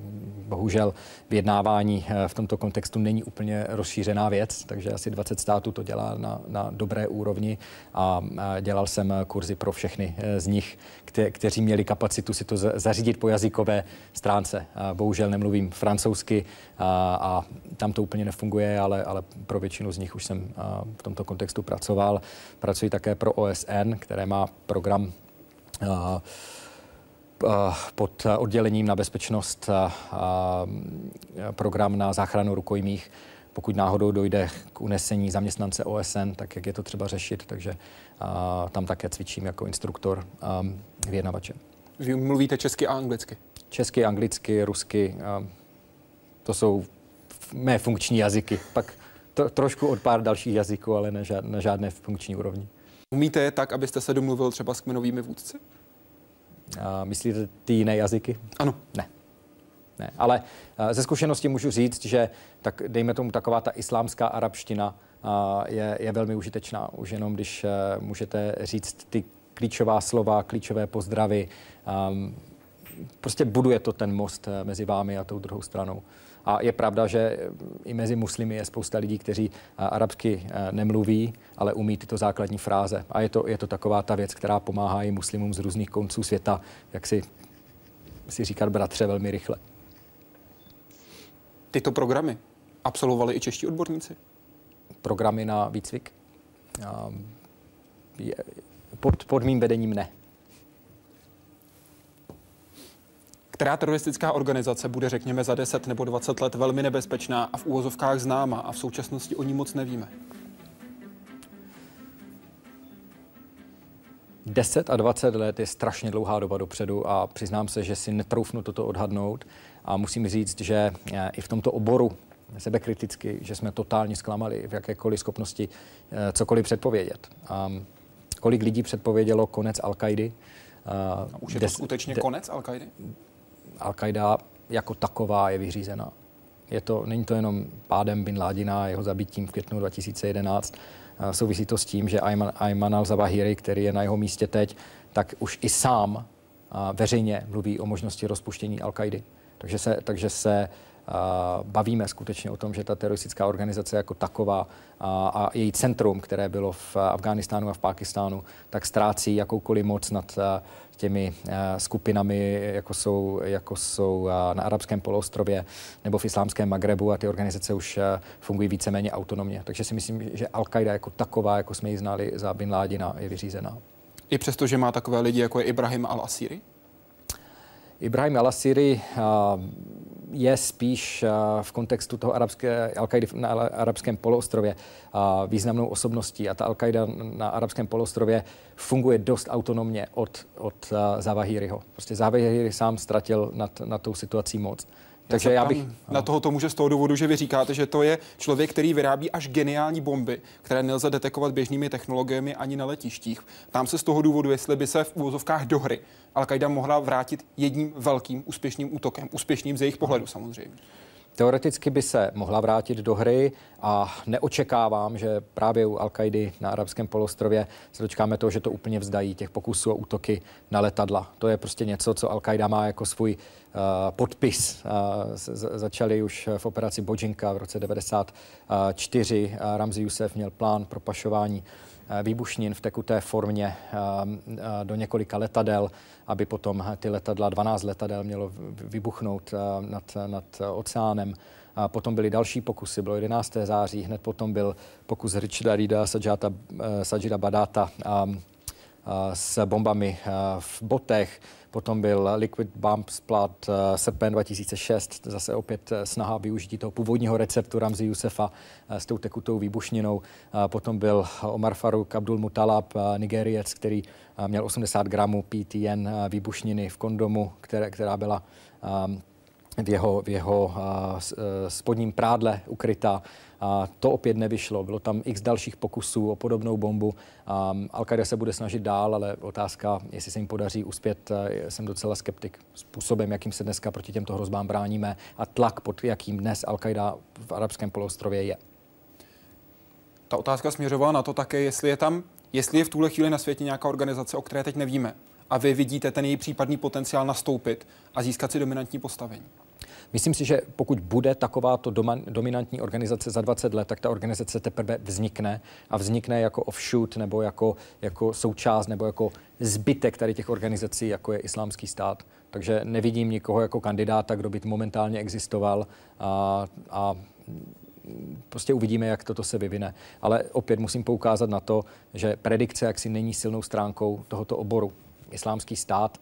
bohužel vyjednávání v tomto kontextu není úplně rozšířená věc, takže asi 20 států to dělá na, na dobré úrovni a dělal jsem kurzy pro všechny z nich, kte, kteří měli kapacitu si to zařídit po jazykové stránce. Bohužel nemluvím francouzsky uh, a tam to úplně nefunguje, ale, ale pro většinu z nich už jsem v tomto kontextu pracoval. Pracuji také pro OSN OSN, které má program uh, pod oddělením na bezpečnost, program na záchranu rukojmích. pokud náhodou dojde k unesení zaměstnance OSN, tak jak je to třeba řešit. Takže a, tam také cvičím jako instruktor a vyjednavače. Vy mluvíte česky a anglicky? Česky, anglicky, rusky. A to jsou mé funkční jazyky. Pak to, trošku od pár dalších jazyků, ale na žádné funkční úrovni. Umíte je tak, abyste se domluvil třeba s kmenovými vůdci? A myslíte ty jiné jazyky? Ano. Ne. Ne, ale ze zkušenosti můžu říct, že tak dejme tomu taková ta islámská arabština je, je velmi užitečná. Už jenom když můžete říct ty klíčová slova, klíčové pozdravy, prostě buduje to ten most mezi vámi a tou druhou stranou. A je pravda, že i mezi muslimy je spousta lidí, kteří arabsky nemluví, ale umí tyto základní fráze. A je to, je to taková ta věc, která pomáhá i muslimům z různých konců světa, jak si, si říkat bratře velmi rychle. Tyto programy absolvovali i čeští odborníci? Programy na výcvik? Pod, pod mým vedením ne. Která teroristická organizace bude, řekněme, za 10 nebo 20 let velmi nebezpečná a v úvozovkách známa a v současnosti o ní moc nevíme? 10 a 20 let je strašně dlouhá doba dopředu a přiznám se, že si netroufnu toto odhadnout a musím říct, že eh, i v tomto oboru sebekriticky, že jsme totálně zklamali v jakékoliv schopnosti eh, cokoliv předpovědět. A kolik lidí předpovědělo konec Al-Kaidy? Už je to skutečně konec Al-Kaidy? Al-Qaida jako taková je vyřízená. Je to, není to jenom pádem Bin Ládina a jeho zabitím v květnu 2011. Souvisí to s tím, že Ayman, Ayman al-Zawahiri, který je na jeho místě teď, tak už i sám veřejně mluví o možnosti rozpuštění Al-Kaidy. Takže se, takže se bavíme skutečně o tom, že ta teroristická organizace jako taková a, a její centrum, které bylo v Afghánistánu a v Pákistánu, tak ztrácí jakoukoliv moc nad těmi skupinami, jako jsou, jako jsou na arabském poloostrově nebo v islámském Magrebu a ty organizace už fungují víceméně autonomně. Takže si myslím, že Al-Qaida jako taková, jako jsme ji znali za Bin Ládina, je vyřízená. I přesto, že má takové lidi, jako je Ibrahim al-Asiri? Ibrahim al-Asiri je spíš v kontextu toho arabské, al na arabském poloostrově významnou osobností a ta al na arabském poloostrově funguje dost autonomně od, od Zawahiriho. Prostě Zawahiri sám ztratil nad, nad tou situací moc. Takže já bych... Na toho to může z toho důvodu, že vy říkáte, že to je člověk, který vyrábí až geniální bomby, které nelze detekovat běžnými technologiemi ani na letištích. Tam se z toho důvodu, jestli by se v úvozovkách do hry Al-Qaida mohla vrátit jedním velkým úspěšným útokem. Úspěšným z jejich pohledu samozřejmě. Teoreticky by se mohla vrátit do hry a neočekávám, že právě u al na arabském polostrově se dočkáme toho, že to úplně vzdají těch pokusů o útoky na letadla. To je prostě něco, co al má jako svůj uh, podpis. Uh, z- začali už v operaci Bojinka v roce 94. Uh, Ramzi Youssef měl plán pro pašování Eh, výbušnin v tekuté formě eh, eh, do několika letadel, aby potom ty letadla, 12 letadel mělo vybuchnout nad, nad oceánem. A potom byly další pokusy, bylo 11. září, hned potom byl pokus Richarda Rida, Sajata, Sajida Badata a, a s bombami v botech. Potom byl Liquid Bomb Splat uh, srpen 2006, zase opět eh, snaha využití toho původního receptu Ramzi Yusefa uh, s tou tekutou výbušninou. Potom byl Omar Farouk Abdul Mutalab, Nigeriec, který měl 80 gramů PTN výbušniny v kondomu, které, která byla um, v jeho, v jeho spodním prádle ukrytá. A to opět nevyšlo. Bylo tam x dalších pokusů o podobnou bombu. Al-Qaida se bude snažit dál, ale otázka, jestli se jim podaří uspět, jsem docela skeptik. Způsobem, jakým se dneska proti těmto hrozbám bráníme a tlak, pod jakým dnes Al-Qaida v arabském poloostrově je. Ta otázka směřovala na to také, jestli je tam, jestli je v tuhle chvíli na světě nějaká organizace, o které teď nevíme. A vy vidíte ten její případný potenciál nastoupit a získat si dominantní postavení. Myslím si, že pokud bude takováto dominantní organizace za 20 let, tak ta organizace teprve vznikne a vznikne jako offshoot nebo jako, jako součást nebo jako zbytek tady těch organizací, jako je islámský stát. Takže nevidím nikoho jako kandidáta, kdo by momentálně existoval a, a prostě uvidíme, jak toto se vyvine. Ale opět musím poukázat na to, že predikce jaksi není silnou stránkou tohoto oboru. Islámský stát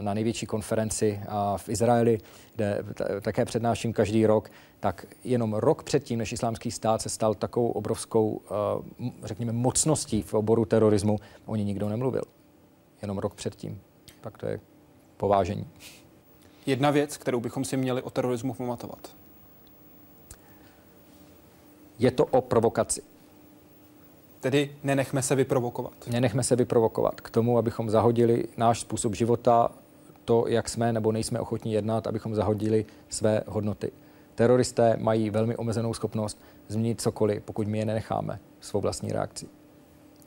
na největší konferenci v Izraeli, kde také přednáším každý rok, tak jenom rok předtím, než islámský stát se stal takovou obrovskou, řekněme, mocností v oboru terorismu, o ní nikdo nemluvil. Jenom rok předtím. Tak to je povážení. Jedna věc, kterou bychom si měli o terorismu pamatovat. Je to o provokaci. Tedy nenechme se vyprovokovat. Nenechme se vyprovokovat k tomu, abychom zahodili náš způsob života, to, jak jsme nebo nejsme ochotní jednat, abychom zahodili své hodnoty. Teroristé mají velmi omezenou schopnost změnit cokoliv, pokud my je nenecháme svou vlastní reakci.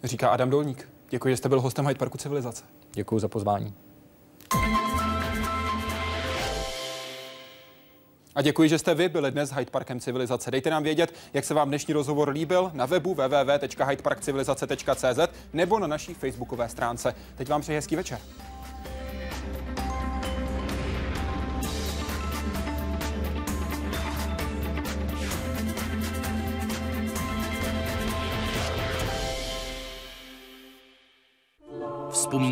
Říká Adam Dolník. Děkuji, že jste byl hostem Hyde Parku Civilizace. Děkuji za pozvání. A děkuji, že jste vy byli dnes Hyde Parkem Civilizace. Dejte nám vědět, jak se vám dnešní rozhovor líbil na webu www.hydeparkcivilizace.cz nebo na naší facebookové stránce. Teď vám přeji hezký večer.